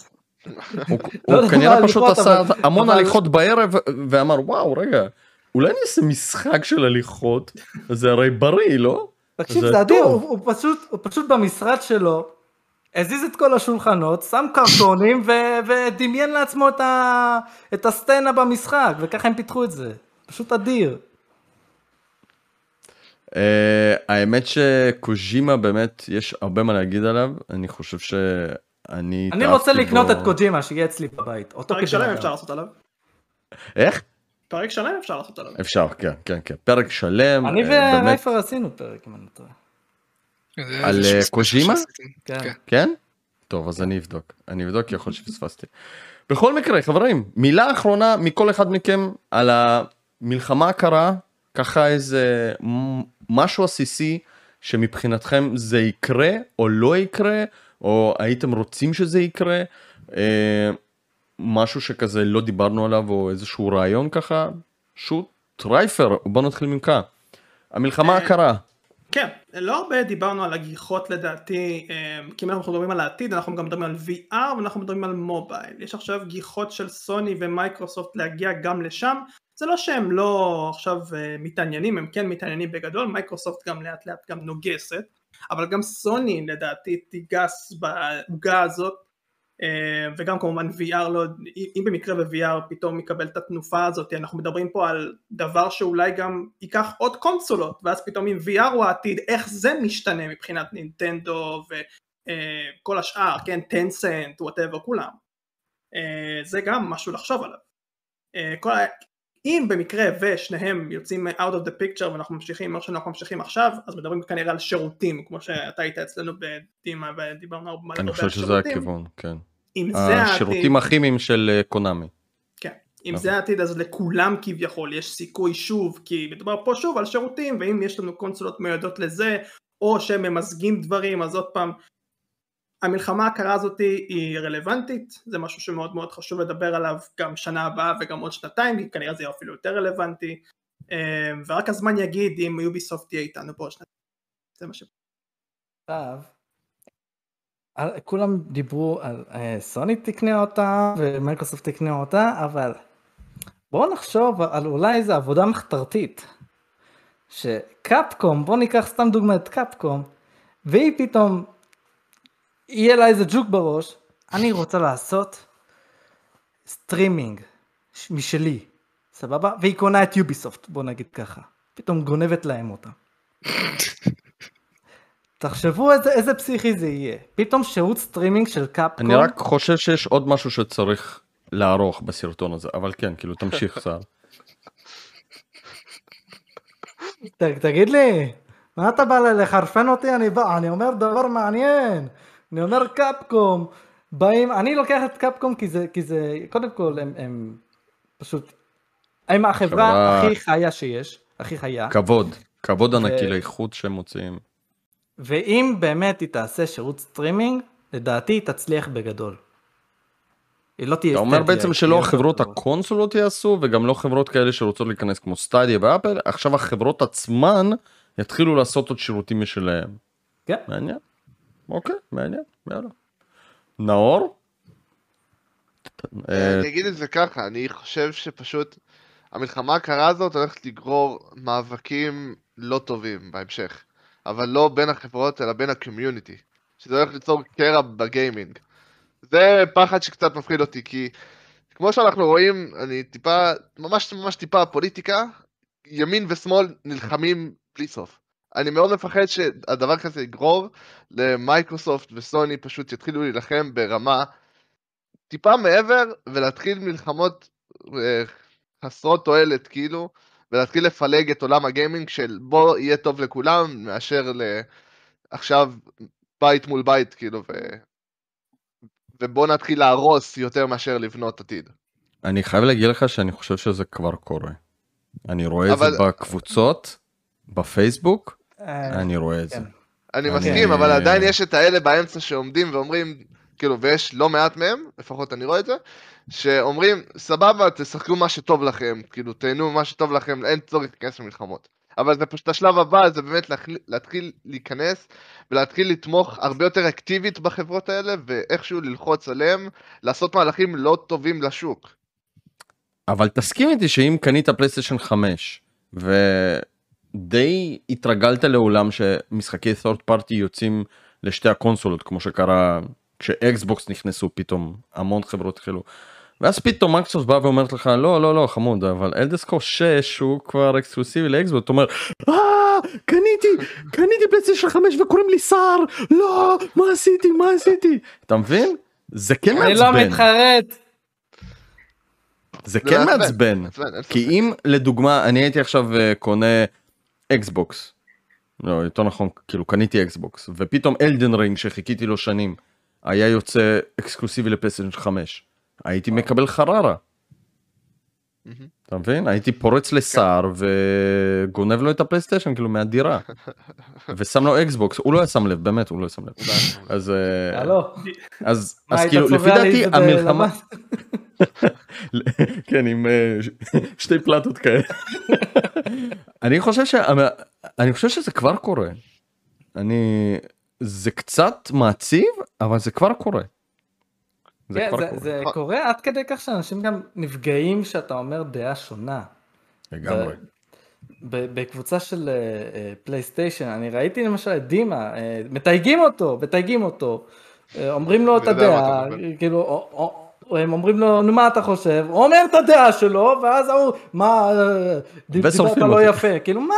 B: הוא,
C: לא
B: הוא כנראה פשוט עשה המון הליכות בערב ואמר וואו רגע אולי נעשה משחק של הליכות, זה הרי בריא, לא?
C: תקשיב,
B: זה
C: אדיר. הוא, הוא, הוא פשוט במשרד שלו, הזיז את כל השולחנות, שם קרטונים ו- ודמיין לעצמו את, ה- את הסצנה במשחק, וככה הם פיתחו את זה. פשוט אדיר.
B: אה, האמת שקוז'ימה באמת יש הרבה מה להגיד עליו, אני חושב שאני...
C: אני רוצה לקנות
B: בו.
C: את קוג'ימה, שיהיה אצלי בבית.
A: פרק שלם. אפשר לעשות עליו.
B: איך?
A: פרק שלם אפשר לעשות עליו.
B: אפשר, כן, כן, כן. פרק שלם.
C: אני
B: אה, באמת,
C: ורייפר עשינו פרק, אם אני לא טועה.
B: על, אה, קוז'ימה?
C: כן.
E: כן.
B: כן? טוב, אז אני אבדוק. אני אבדוק, כי יכול להיות שפספסתי. בכל מקרה, חברים, מילה אחרונה מכל אחד מכם על המלחמה הקרה, ככה איזה משהו עסיסי שמבחינתכם זה יקרה או לא יקרה, או הייתם רוצים שזה יקרה, אה, משהו שכזה לא דיברנו עליו, או איזשהו רעיון ככה, shoot, רייפר, בוא נתחיל ממך. המלחמה
A: אה,
B: הקרה,
A: כן, לא הרבה דיברנו על הגיחות לדעתי, אה, כי אם אנחנו מדברים על העתיד אנחנו גם מדברים על VR ואנחנו מדברים על מובייל. יש עכשיו גיחות של סוני ומייקרוסופט להגיע גם לשם, זה לא שהם לא עכשיו אה, מתעניינים, הם כן מתעניינים בגדול, מייקרוסופט גם לאט לאט גם נוגסת, אבל גם סוני לדעתי תיגס בעוגה הזאת, וגם כמובן VR לא, אם במקרה ב-VR פתאום יקבל את התנופה הזאת, אנחנו מדברים פה על דבר שאולי גם ייקח עוד קונסולות, ואז פתאום אם VR הוא העתיד, איך זה משתנה מבחינת נינטנדו וכל השאר, כן, טנסנט, whatever, כולם. אה, זה גם משהו לחשוב עליו. אה, כל. אם במקרה ושניהם יוצאים out of the picture ואנחנו ממשיכים מה שאנחנו ממשיכים עכשיו, אז מדברים כנראה על שירותים, כמו שאתה היית אצלנו בדימה ודיברנו הרבה
B: אני
A: הרבה
B: חושב
A: על
B: שזה
A: שירותים.
B: הכיוון, כן.
A: אם זה העתיד,
B: השירותים הכימיים של אה, קונאמי.
A: כן, אם. זה העתיד אז לכולם כביכול יש סיכוי שוב, כי מדובר פה שוב על שירותים, ואם יש לנו קונסולות מיועדות לזה, או שהם ממזגים דברים, אז עוד פעם, המלחמה הקרה הזאת היא רלוונטית, זה משהו שמאוד מאוד חשוב לדבר עליו גם שנה הבאה וגם עוד שנתיים, כי כנראה זה יהיה אפילו יותר רלוונטי, אה, ורק הזמן יגיד אם יוביסופט תהיה איתנו בעוד שנתיים. זה מה ש...
C: על- כולם דיברו על אה, סוני תקנה אותה ומייקרוסופט תקנה אותה, אבל בואו נחשוב על אולי איזה עבודה מחתרתית. שקפקום, בואו ניקח סתם דוגמא את קפקום, והיא פתאום, יהיה לה איזה ג'וק בראש, אני רוצה לעשות סטרימינג משלי, סבבה? והיא קונה את יוביסופט, בואו נגיד ככה. פתאום גונבת להם אותה. תחשבו איזה, איזה פסיכי זה יהיה. פתאום שירות סטרימינג של קפקום.
B: אני רק חושב שיש עוד משהו שצריך לערוך בסרטון הזה, אבל כן, כאילו תמשיך סער.
C: תגיד לי, מה אתה בא לחרפן אותי? אני בא, אני אומר דבר מעניין. אני אומר קפקום. באים, אני לוקח את קפקום כי זה, כי זה, קודם כל הם, הם פשוט, הם החברה
B: חברה-
C: הכי חיה שיש, הכי חיה.
B: כבוד, כבוד ענקי
C: ו-
B: לאיכות שהם מוציאים.
C: ואם באמת היא תעשה שירות סטרימינג, לדעתי היא תצליח בגדול. היא לא תהיה
B: אתה אומר בעצם שלא
C: תהיה
B: חברות
C: יותר טובה.
B: הקונסולות יעשו וגם לא חברות כאלה שרוצות להיכנס כמו סטדיה ואפל, עכשיו החברות עצמן יתחילו לעשות עוד שירותים משלהם.
C: כן.
B: מעניין. אוקיי, מעניין, יאללה. נאור? אה,
D: אני אגיד את זה ככה, אני חושב שפשוט המלחמה הקרה הזאת הולכת לגרור מאבקים לא טובים בהמשך, אבל לא בין החברות אלא בין הקומיוניטי, שזה הולך ליצור קרע בגיימינג. זה פחד שקצת מפחיד אותי, כי כמו שאנחנו רואים, אני טיפה, ממש ממש טיפה פוליטיקה, ימין ושמאל נלחמים בלי סוף. אני מאוד מפחד שהדבר כזה יגרור למייקרוסופט וסוני פשוט יתחילו להילחם ברמה טיפה מעבר ולהתחיל מלחמות אה, חסרות תועלת כאילו ולהתחיל לפלג את עולם הגיימינג של בוא יהיה טוב לכולם מאשר לעכשיו בית מול בית כאילו ו... ובוא נתחיל להרוס יותר מאשר לבנות עתיד.
B: אני חייב להגיד לך שאני חושב שזה כבר קורה. אני רואה את זה
D: אבל-
B: בקבוצות, בפייסבוק, אני רואה את זה.
C: כן.
D: אני מסכים אבל עדיין יש את האלה באמצע שעומדים ואומרים כאילו ויש לא מעט מהם לפחות אני רואה את זה שאומרים סבבה תשחקו מה שטוב לכם כאילו תהנו מה שטוב לכם אין צורך להיכנס למלחמות אבל זה פשוט השלב הבא זה באמת להתחיל להיכנס ולהתחיל לתמוך הרבה יותר אקטיבית בחברות האלה ואיכשהו ללחוץ עליהם לעשות מהלכים לא טובים לשוק.
B: אבל תסכים איתי שאם קנית פלייסטיישן 5 ודי התרגלת לעולם שמשחקי third party יוצאים לשתי הקונסולות כמו שקרה כשאקסבוקס נכנסו פתאום המון חברות התחילו. ואז פתאום מייקרוסופט בא ואומרת לך לא לא לא חמוד אבל Elder Scrolls 6 הוא כבר אקסקלוסיבי לאקסבוקס אתה אומר "אה, קניתי קניתי פלייסטיישן 5 וקוראים לי סער לא מה עשיתי מה עשיתי אתה מבין זה כן
C: אני לא
B: מעצבן
C: מתחרט.
B: זה כן
D: מעצבן,
B: מעצבן
D: מעצבן,
B: כי. אם לדוגמה אני הייתי עכשיו אה, קונה אקסבוקס. לא יותר נכון כאילו קניתי אקסבוקס ופתאום Elden Ring שחיכיתי לו שנים היה יוצא אקסקלוסיבי לפלייסטיישן 5 הייתי מקבל חררה.
D: מהמם.
B: אתה מבין? הייתי פורץ לסער וגונב לו את הפלייסטיישן כאילו מהדירה ושם לו אקסבוקס הוא לא היה שם לב באמת הוא לא היה שם לב אז אה, אז כאילו לפי דעתי המלחמה? כן עם אה, שתי פלטות כאלה. אני חושב. אני חושב שזה כבר קורה. אני זה קצת מעציב אבל זה כבר קורה. זה
C: כן,
B: כבר
C: זה-
B: קורה.
C: זה קורה עד כדי כך שאנשים גם נפגעים שאתה אומר דעה שונה.
B: לגמרי.
C: בקבוצה של אה, פלייסטיישן, אני ראיתי למשל את דימה, אה, מתייגים אותו, מתייגים אותו, אה, אומרים לו את הדעה. כאילו, או- או- הם אומרים לו, נו מה אתה חושב? הוא אומר את הדעה שלו, ואז ההוא, מה, אה, דיברת לא. יפה, כאילו מה?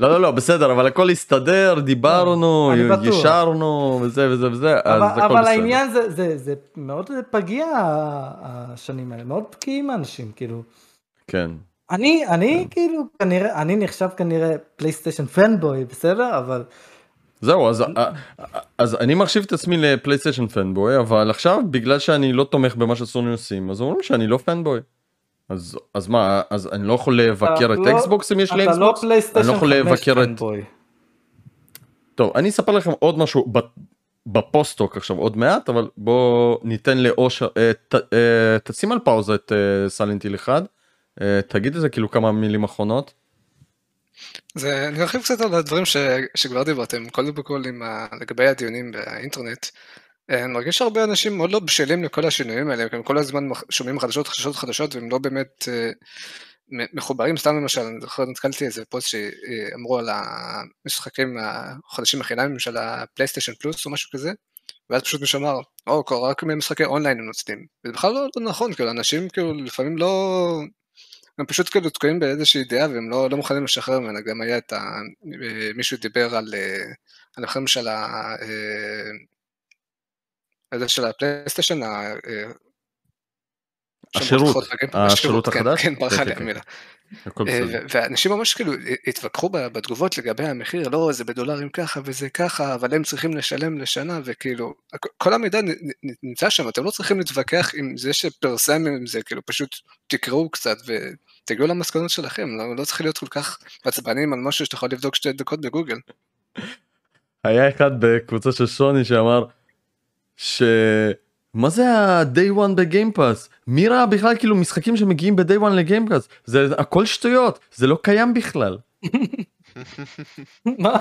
B: לא לא לא בסדר אבל הכל הסתדר דיברנו
C: אני בטוח.
B: ישרנו וזה וזה וזה
C: אבל, אבל. העניין זה, זה, זה מאוד פגיע השנים האלה, מאוד בקיאים האנשים, כאילו.
B: כן.
C: אני, אני כאילו, כנראה, אני נחשב כנראה פלייסטיישן fanboy, בסדר? אבל
B: זהו אז אה, אז אני מחשיב את עצמי לפלייסטיישן fanboy אבל עכשיו בגלל שאני לא תומך במה שסוני עושים אז אומרים שאני לא fanboy. אז אז מה אז אני לא יכול לבקר את
C: אתה לא-
B: אקסבוקס אם יש לי
C: אתה לא
B: אקסבוקס?
C: פלייסטיישן
B: אני לא יכול
C: 5
B: לבקר את-
C: fanboy.
B: טוב אני אספר לכם עוד משהו ב post-talk עכשיו עוד מעט אבל בוא ניתן לאושר אה, ת, אה, תשים על פאוזה את אה, Silent Hill 1 אה, תגיד איזה כאילו כמה מילים אחרונות.
E: זה, אני ארחיב קצת על הדברים ש, שכבר דיברתם, קודם כל עם ה, לגבי הדיונים באינטרנט. אה, אני מרגיש שהרבה אנשים מאוד לא בשלים לכל השינויים האלה, הם כל הזמן שומעים חדשות חדשות חדשות והם לא באמת אה, מחוברים, סתם למשל, אני זוכר, נתקלתי איזה פוסט שאמרו על המשחקים החדשים החינמים של הפלייסטיישן פלוס או משהו כזה, ואז פשוט מישהו אמר, או, רק משחקי אונליין הם נוצרים. וזה בכלל לא, לא נכון, כאילו, אנשים כאילו לפעמים לא... הם פשוט כאילו תקועים באיזושהי דעה והם לא, לא מוכנים לשחרר ממנה, גם היה את ה... אה, מישהו דיבר על, אה, על החרם של ה... הזה של הפלייסטיישן, אה,
B: השירות,
E: רגעים-
B: השירות
E: כן,
B: החדש?
E: כן, ברכה
B: כן,
E: לי
B: כן.
E: המילה. ואנשים ממש כאילו התווכחו בתגובות לגבי המחיר, לא, זה בדולרים ככה וזה ככה, אבל הם צריכים לשלם לשנה, וכאילו, כל המידע נמצא שם, אתם לא צריכים להתווכח עם זה שפרסם עם זה, כאילו, פשוט תקראו קצת ותגיעו למסקנות שלכם, לא, לא צריך להיות כל כך עצבנים על משהו שאתה יכול לבדוק שתי דקות בגוגל.
B: היה אחד בקבוצה של שוני שאמר ש... מה זה ה-day one בגיימפאס? מי ראה בכלל כאילו משחקים שמגיעים ב-day one לגיימפאס? זה הכל שטויות, זה לא קיים בכלל.
C: מה?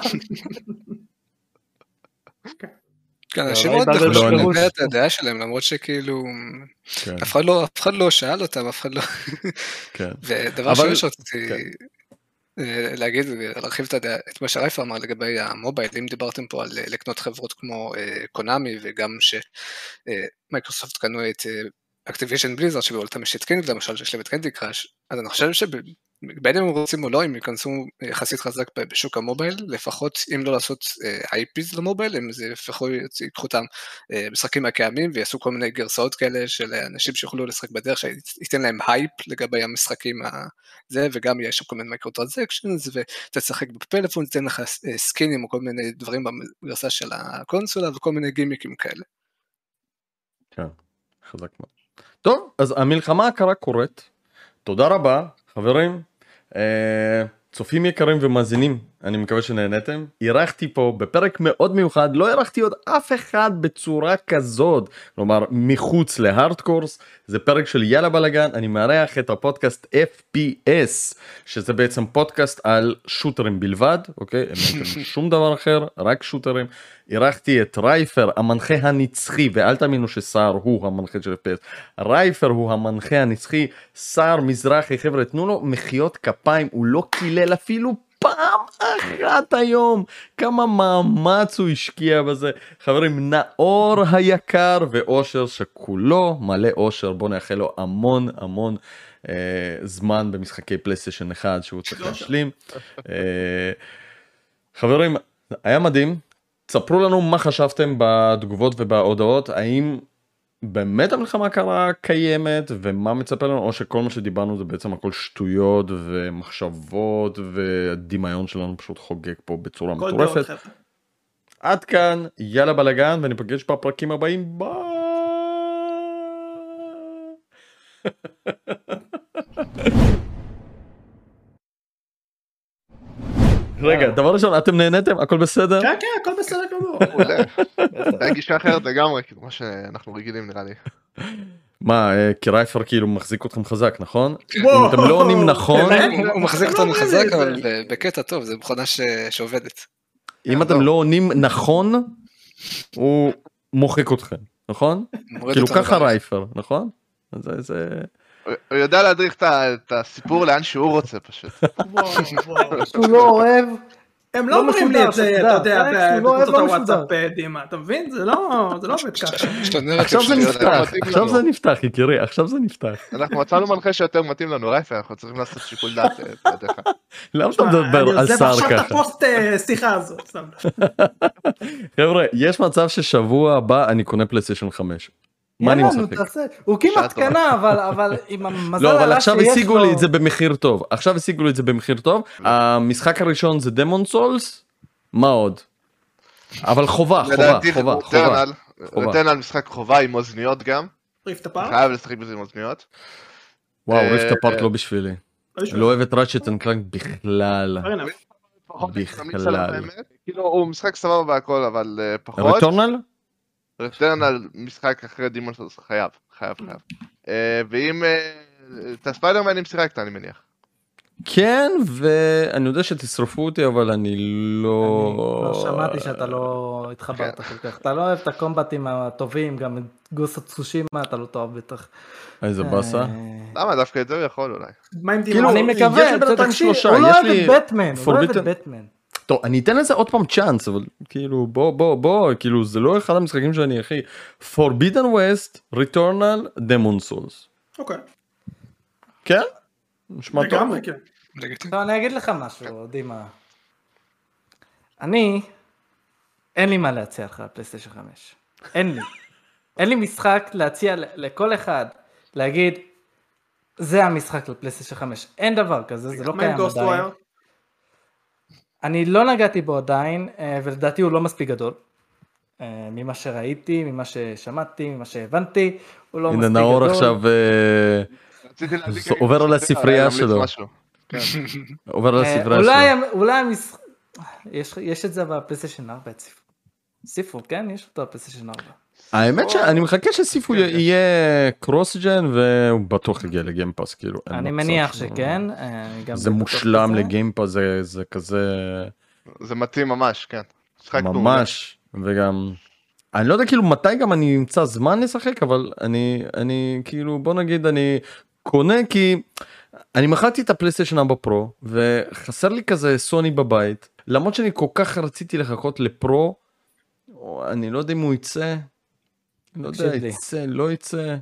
E: כן, אנשים מאוד
C: בא
E: נחושים
B: בלבוש.
E: להביע את הדעה שלהם, למרות שכאילו,
B: כן,
E: אף אחד לא- אף אחד לא שאל אותם, אף אחד לא...
B: כן.
E: ודבר שני שרציתי להגיד, להרחיב את את מה שרייפה אמר לגבי המובייל, אם דיברתם פה על אה, לקנות חברות כמו אה, קונאמי וגם שמייקרוסופט קנו את אקטיביז'ן בליזרד שבבעלותם יש את קנדי למשל שיש להם את Candy Crush, אז אני חושב שבין אם הם רוצים או לא, הם ייכנסו יחסית חזק בשוק המובייל, לפחות אם לא לעשות IPs למובייל, הם זה ייקחו אותם אה, משחקים הקיימים ויעשו כל מיני גרסאות כאלה של אנשים שיוכלו לשחק בדרך, שייתן להם הייפ לגבי המשחקים ה- זה, וגם יש שם כל מיני micro transactions, ותשחק בפלאפון, תיתן לך אה, סקינים או כל מיני דברים בגרסה של הקונסולה וכל מיני גימיקים כאלה.
B: חזק מאוד. טוב, אז המלחמה הקרה קורית. תודה רבה, חברים. אה, צופים יקרים ומאזינים, אני מקווה שנהנתם. אירחתי פה בפרק מאוד מיוחד, לא אירחתי עוד אף אחד בצורה כזאת, כלומר מחוץ להארדקורס, זה פרק של יאללה בלאגן, אני מארח את הפודקאסט FPS, שזה בעצם פודקאסט על שוטרים בלבד, אוקיי? אין שום דבר אחר, רק שוטרים. אירחתי את רייפר, המנחה הנצחי, ואל תאמינו שסער הוא המנחה של FPS, רייפר הוא המנחה הנצחי, סער מזרחי, חבר'ה, תנו לו מחיאות כפיים, הוא לא קילל אפילו פעם אחת היום. כמה מאמץ הוא השקיע בזה. חברים נאור היקר ואושר שכולו מלא אושר. בוא נאחל לו המון המון אה, זמן במשחקי פלייסטיישן אחד שהוא צריך להשלים. אה, חברים היה מדהים. ספרו לנו מה חשבתם בתגובות ובהודעות. האם באמת המלחמה הקרה קיימת ומה מצפה לנו או שכל מה שדיברנו זה בעצם הכל שטויות ומחשבות והדמיון שלנו פשוט חוגג פה בצורה מטורפת.
A: דעות.
B: עד כאן יאללה בלאגן וניפגש בפרקים הבאים ביי. רגע דבר ראשון אתם נהנתם הכל בסדר?
A: כן, כן, הכל בסדר גמור.
D: מעולה. היה גישה אחרת לגמרי, כאילו, מה שאנחנו רגילים נראה לי.
B: מה אה, כי רייפר כאילו מחזיק אתכם חזק נכון? אם אתם לא עונים נכון?
E: הוא- מחזיק
A: לא
E: אותנו חזק
A: זה.
E: אבל ב- בקטע טוב זה מכונה שעובדת.
B: אם אתם לא עונים נכון הוא מוחק אתכם נכון? כאילו ככה רייפר נכון? זה- זה
D: הוא- הוא יודע להדריך את הסיפור לאן שהוא רוצה פשוט.
C: שהוא לא אוהב,
A: הם
C: לא
A: לא אומרים לי את זה. אתה יודע,
C: לא
A: בקבוצות
C: לא
A: הוואטסאפ, דימה, אתה מבין? זה לא זה לא עובד ככה.
B: עכשיו זה
D: נפתח.
B: עכשיו. זה נפתח יקירי עכשיו זה נפתח
D: אנחנו מצאנו מנחה שיותר מתאים לנו, רייפה, אנחנו צריכים לעשות שיקול דעת. אה.
B: למה אתה
A: אני
B: מדבר על
A: עוזב
B: סער
A: עכשיו את
B: ככה
A: הפוסט אה, שיחה הזאת.
B: חבר'ה יש מצב ששבוע הבא אני קונה פלייסטיישן 5. מה אני משחק?
C: תעשה. הוא כמעט. קנה, אבל- אבל עם המזל
B: לא אבל
C: הרע
B: עכשיו
C: שיש
B: השיגו
C: לו-
B: לי את זה במחיר טוב עכשיו השיגו לי את זה במחיר טוב המשחק הראשון זה Demon's Souls מה עוד? אבל חובה חובה חובה חובה חובה.
D: Returnal משחק חובה עם אוזניות גם,
A: Rift?
D: חייב לשחק בזה עם אוזניות.
B: וואו
D: אה,
B: Rift Apart לא בשבילי
A: לא
B: לא אוהב את Ratchet and Clank בכלל בכלל.
D: כאילו הוא משחק סבבה והכל אבל אה, פחות.
B: Returnal?
D: רטרנל משחק אחרי דימון סולס חייב, חייב חייב. אה, ואם אה, את הספיידרמנים שיחקת אני מניח.
B: כן ואני יודע שתשרפו אותי אבל אני
C: אני
B: לא...
C: לא שמעתי שאתה לא התחברת כל כך. אתה לא אוהב את הקומבטים הטובים, גם את גוסו צושימה אתה לא תאהב בטח.
B: איזה באסה.
C: אה,
D: למה דווקא את זה הוא יכול אולי.
A: מה עם
B: כאילו,
A: דימה?
C: אני מקווה, לא
B: יש
C: אוהב
B: לי
C: את בטמן, הוא לא אוהב את בטמן.
B: טוב אני אתן לזה עוד פעם צ'אנס אבל כאילו בוא בוא בוא כאילו זה לא אחד המשחקים שאני הכי Forbidden West, Returnal, Demon Souls.
A: אוקיי.
B: כן? נשמע טוב.
A: לגמרי, כן.
C: אני אגיד לך משהו, דימה. אני, אין לי מה להציע לך על פלייסטיישן 5. אין לי. אין לי משחק להציע לכל אחד, להגיד, זה המשחק לפלייסטיישן 5. אין דבר כזה, זה לא קיים עדיין. אני לא נגעתי בו עדיין, אה, ולדעתי הוא לא מספיק גדול. אה, ממה שראיתי, ממה ששמעתי, ממה שהבנתי, הוא לא
B: הנה
C: מספיק
B: נאור
C: גדול.
B: עכשיו אה,
D: רציתי להביא
B: זה
D: כמה
B: עובר על הספרייה שלו.
D: משהו.
B: עובר על
C: אה,
B: הספרייה שלו.
C: אולי המשחק, יש, יש את זה בפלייסטיישן 4, את סיפו. סיפו, כן? יש אותו בפלייסטיישן 4.
B: האמת שאני מחכה שסיפו
D: כן, כן.
B: יהיה קרוס ג'ן והוא בטוח יגיע לגיימפאס כאילו.
C: אני מניח שכן. אה,
B: זה מושלם. לגיימפאס זה זה כזה
D: זה מתאים ממש, כן.
B: ממש וגם אני לא יודע כאילו מתי גם אני אמצא זמן לשחק אבל אני אני כאילו בוא נגיד אני קונה כי אני מכרתי את הפלייסטיישן 4 פרו וחסר לי כזה סוני בבית למרות שאני כל כך רציתי לחכות לפרו אני לא יודע אם הוא יצא. לא יודע
C: לי.
B: יצא לא יצא.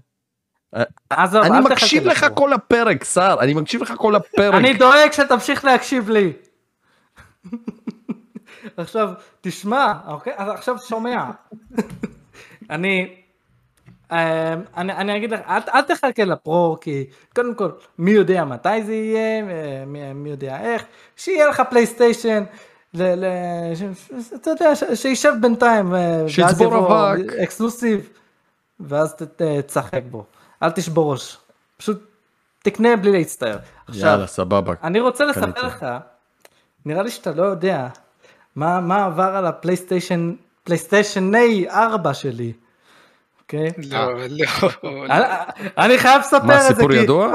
C: עזוב,
B: אני מקשיב לך
C: לפרו.
B: כל הפרק סער אני מקשיב לך כל הפרק.
C: אני דואג שתמשיך להקשיב לי. עכשיו, תשמע, אוקיי? אז עכשיו שומע. אני, אה, אני, אני אגיד לך, אל, אל תחכה לפרו, כי קודם כל, מי יודע מתי זה יהיה, אה, מי, מי יודע איך, שיהיה לך פלייסטיישן, ל, ל, ש, אתה יודע, שישב בינתיים, אה,
B: שיצבור אבק.
C: אקסקלוסיב, ואז ת- ת- תשחק בו, אל תשבור ראש, פשוט תקנה בלי להצטער. עכשיו,
B: יאללה סבבה.
C: אני רוצה
B: קניתי.
C: לספר לך נראה לי שאתה לא יודע מה, מה עבר על הפלייסטיישן, פלייסטיישן 4 שלי. אוקיי?
E: לא, לא.
C: אני- חייב לספר
B: מה,
C: את זה, כי
B: ידוע?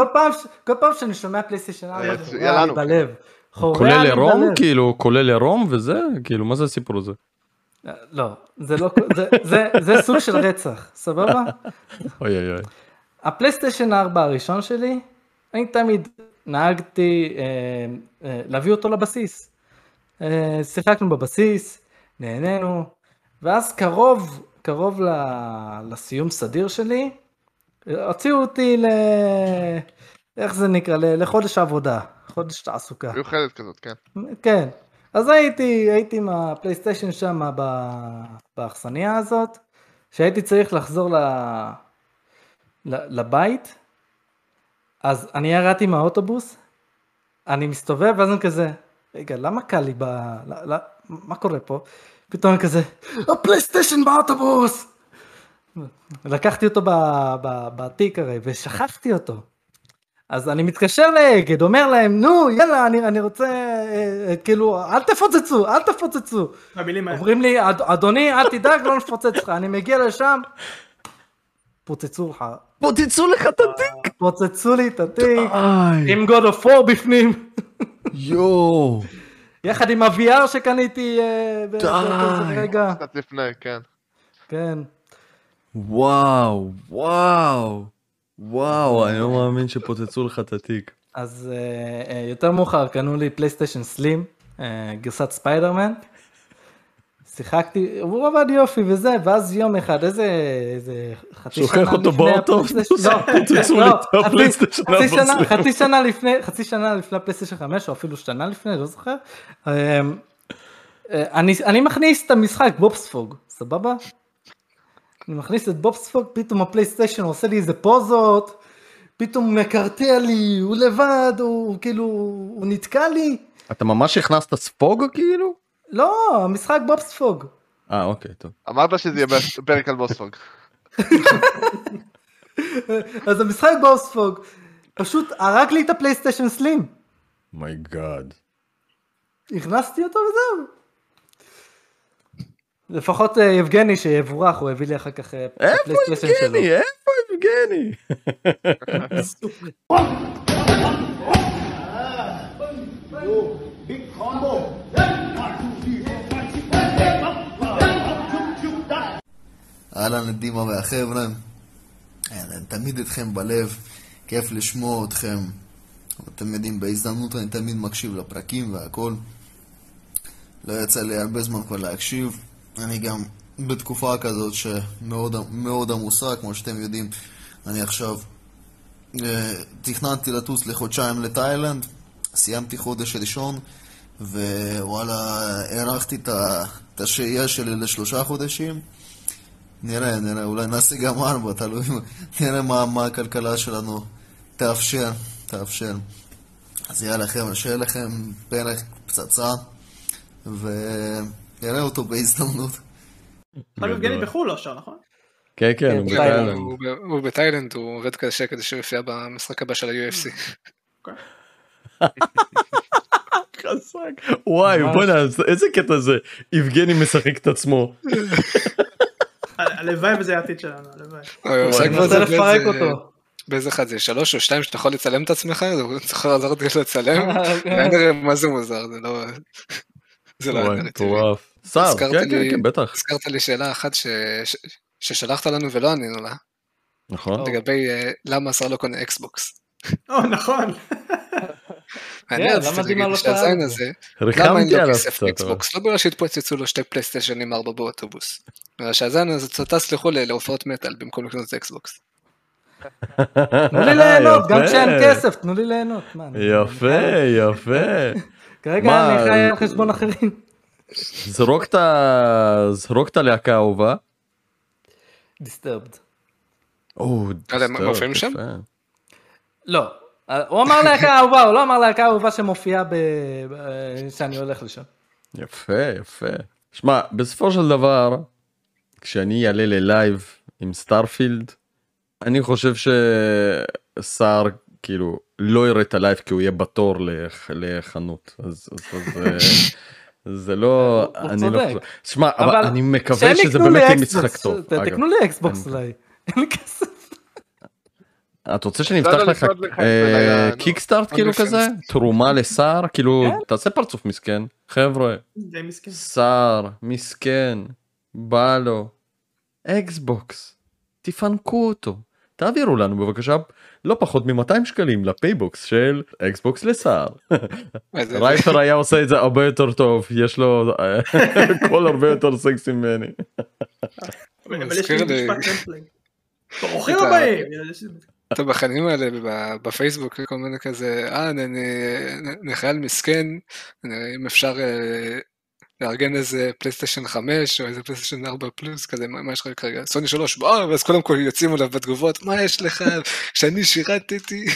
C: כל פעם, שאני שומע פלייסטיישן 4
D: אה,
C: זה חורה לי. בלב.
B: כולל עירום? כאילו, כולל עירום וזה? כאילו, מה זה הסיפור הזה?
C: לא, זה לא, זה, זה, זה סוג של רצח, סבבה?
B: אוי אוי אוי.
C: הפלייסטיישן 4 הראשון שלי, אני תמיד נהגתי אה, אה, להביא אותו לבסיס. אה, שיחקנו בבסיס, נהנינו, ואז קרוב, קרוב ל, לסיום סדיר שלי, הוציאו אותי ל... איך זה נקרא? לחודש עבודה, חודש תעסוקה.
D: מיוחדת כזאת, כן.
C: כן. אז הייתי, הייתי עם הפלייסטיישן שם באכסניה הזאת, שהייתי צריך לחזור ל... ל... לבית, אז אני ירדתי מהאוטובוס, אני מסתובב ואז אני כזה, רגע, למה קל לי ב... ל... ל... מה קורה פה? פתאום אני כזה, הפלייסטיישן באוטובוס! לקחתי אותו. בתיק הרי, ושכחתי אותו. אז אני מתקשר לאגד, אומר להם, נו, יאללה, אני, אני רוצה, אה, אה, כאילו, אל תפוצצו, אל תפוצצו.
A: במילים האלה.
C: אומרים לי, "אד- אדוני, אל תדאג, לא נפוצץ לך. אני מגיע לשם, פוצצו לך,
B: תצאו לך את התיק!
C: פוצצו לי את התיק, עם God of War בפנים,
B: יואו.
C: יחד עם ה-VR שקניתי אה, רגע.
D: קצת לפני, כן.
C: כן.
B: וואו, וואו. וואו, אני לא מאמין שפוצצו לך את התיק.
C: אז אה, אה, יותר מאוחר קנו לי פלייסטיישן Slim, אה, גרסת ספיידרמן. שיחקתי, הוא עבד יופי וזה, ואז יום אחד, איזה, איזה חצי שנה
B: שוכח אותו
C: לפני
B: באוטו,
C: הפלייסטיישן- לא,
B: פוצצו
C: לא,
B: לי את
C: חצי-
B: הפלייסטיישן
C: חצי שנה- לפני, חצי שנה לפני הפלייסטיישן 5, או אפילו שנה לפני, לא זוכר. אה, אה, אני, אני מכניס את המשחק בובספוג, סבבה? אני מכניס את בובספוג, פתאום הפלייסטיישן עושה לי איזה פוזות, פתאום מקרטע לי, הוא לבד, הוא כאילו, הוא נתקע לי.
B: אתה ממש הכנסת ספוג כאילו?
C: לא, המשחק בובספוג.
B: אה, אוקיי, טוב.
D: אמרת שזה יהיה פרק על בוספוג.
C: אז המשחק בובספוג פשוט הרג לי את הפלייסטיישן סלים.
B: My God.
C: הכנסתי אותו וזהו. לפחות אה, יבגני שיבורך, הוא הביא לי אחר כך אה, את
B: איפה
C: הפלייסטיישן שלו.
B: יבגני? איפה יבגני?
F: אהלן דימה והחבר'ה, תמיד איתכם בלב, כיף לשמוע אתכם. אתם יודעים, בהזדמנות אני תמיד מקשיב לפרקים והכל. לא יצא לי הרבה זמן כבר להקשיב. אני גם בתקופה כזאת שמאוד מאוד עמוסה, כמו שאתם יודעים. אני עכשיו אה, תכננתי לטוס לחודשיים לתאילנד, סיימתי חודש ראשון, ווואלה, הארכתי את השהייה שלי לשלושה חודשים. נראה, נראה, אולי נעשה גם ארבע, תלוי, נראה מה, מה הכלכלה שלנו תאפשר, תאפשר. אז יאללה חבר'ה, שיהיה לכם פרק פצצה, ונראה אותו בהזדמנות.
A: יבגני בחו"ל לא עכשיו, נכון?
B: כן, כן, הוא
C: כן,
B: בתאילנד.
E: הוא בתאילנד, הוא עובד קשה כדי שהוא יופיע במשחק הבא של ה-UFC.
B: חזק. וואי. בוא'נה, איזה קטע זה? יבגני משחק את עצמו.
A: הלוואי וזה העתיד שלנו, הלוואי.
C: אני רוצה לפרק
E: באיזה-
C: אותו.
E: באיזה אחד זה? שלוש או שתיים שאתה יכול לצלם את עצמך? הוא צריך לעזור לך לצלם?
C: אה,
E: היה נראה מה זה מוזר, זה לא... זה לא היה.
B: מטורף.
E: הזכרת
B: כן, כן, כן, בטח.
E: הזכרת לי שאלה אחת ש- ש- ששלחת לנו ולא ענינו לה,
B: נכון.
E: לגבי אה, למה השר לא קונה אקסבוקס.
A: או נכון.
E: אני
C: למה
E: רציתי
C: דימה
E: להגיד
C: לא
E: שהזין? הזה, למה אין לו כסף. לאקסבוקס? לא בגלל שהתפוצצו לו שתי פלייסטיישנים 4 באוטובוס. בגלל שהזין הזה טס לחו"ל להופעות מטאל במקום לקנות את אקסבוקס.
C: תנו לי ליהנות, גם. כשאין כסף, תנו לי ליהנות.
B: יפה, יפה.
C: כרגע
B: מה,
C: אני חי על חשבון אחרים.
B: זרוק את ה... זרוק את הלהקה האהובה.
C: Disturbed.
B: או,
E: יודע, הם
B: Disturbed,
E: מופיעים שם?
B: יפה.
C: לא. הוא אמר להקה אהובה, הוא לא אמר להקה אהובה שמופיעה. ב- שאני הולך לשם.
B: יפה, יפה. שמע, בסופו של דבר, כשאני אעלה ללייב עם Starfield, אני חושב שסער, כאילו, לא יראה את הלייב כי הוא יהיה בתור לח- לחנות אז, אז, אז אה, זה לא אני לא
C: צודק.
B: שמע אבל אני מקווה שזה באמת יהיה משחק טוב.
C: תקנו לי אקסבוקס אולי. אין לי כסף.
B: את רוצה שאני אפתח לך
D: את
B: אה. Kickstart כאילו. כזה תרומה לשר כאילו
C: כן.
B: תעשה פרצוף מסכן חבר'ה. שר מסכן בא לו אקסבוקס תפנקו אותו תעבירו לנו בבקשה לא פחות מ-200 שקלים לפייבוקס של אקסבוקס
E: איזה-
B: רייפר היה עושה את זה הרבה יותר טוב יש לו אה, קול הרבה יותר סקסי ממני.
A: ברוכים הבאים.
E: את הבחנים האלה ב- בפייסבוק כל מיני כזה אה אני- אני אני חייל מסכן אני- אם אפשר אה, לארגן איזה פלייסטיישן 5 או איזה פלייסטיישן 4 פלוס כזה מה מה יש לך כרגע סוני 3 בוא ואז קודם כל יוצאים עליו בתגובות מה יש לך כשאני שירתתי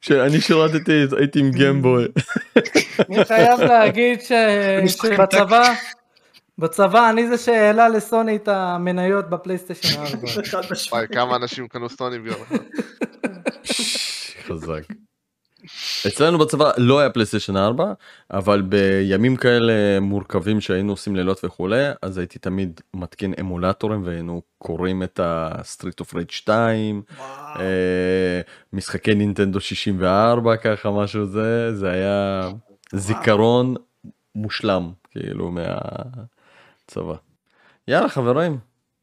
B: כשאני שירתתי הייתי עם גיימבוי
C: אני חייב להגיד ש- שבצבא, בצבא אני זה שהעלה לסוני את המניות בפלייסטיישן 4.
A: חד
D: וואי,
A: משמעית.
D: כמה אנשים קנו סוני ביום אחד.
B: חזק. אצלנו בצבא לא היה פלייסטיישן 4 אבל בימים כאלה מורכבים שהיינו עושים לילות וכולי אז הייתי תמיד מתקין אמולטורים והיינו קורעים את ה Streets of Rage 2
A: וואו.
B: אה, משחקי נינטנדו 64 ככה משהו זה זה היה זיכרון מושלם כאילו מהצבא. יאללה חברים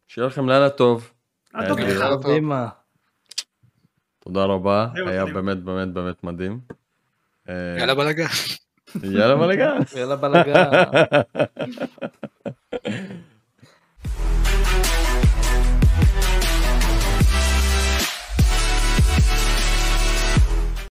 B: שיהיה לכם לילה טוב.
A: אה,
D: לילה טוב.
B: תודה רבה, היה באמת באמת באמת מדהים. אה,
E: יאללה בלאגן.
B: יאללה בלאגן.
C: יאללה בלאגן.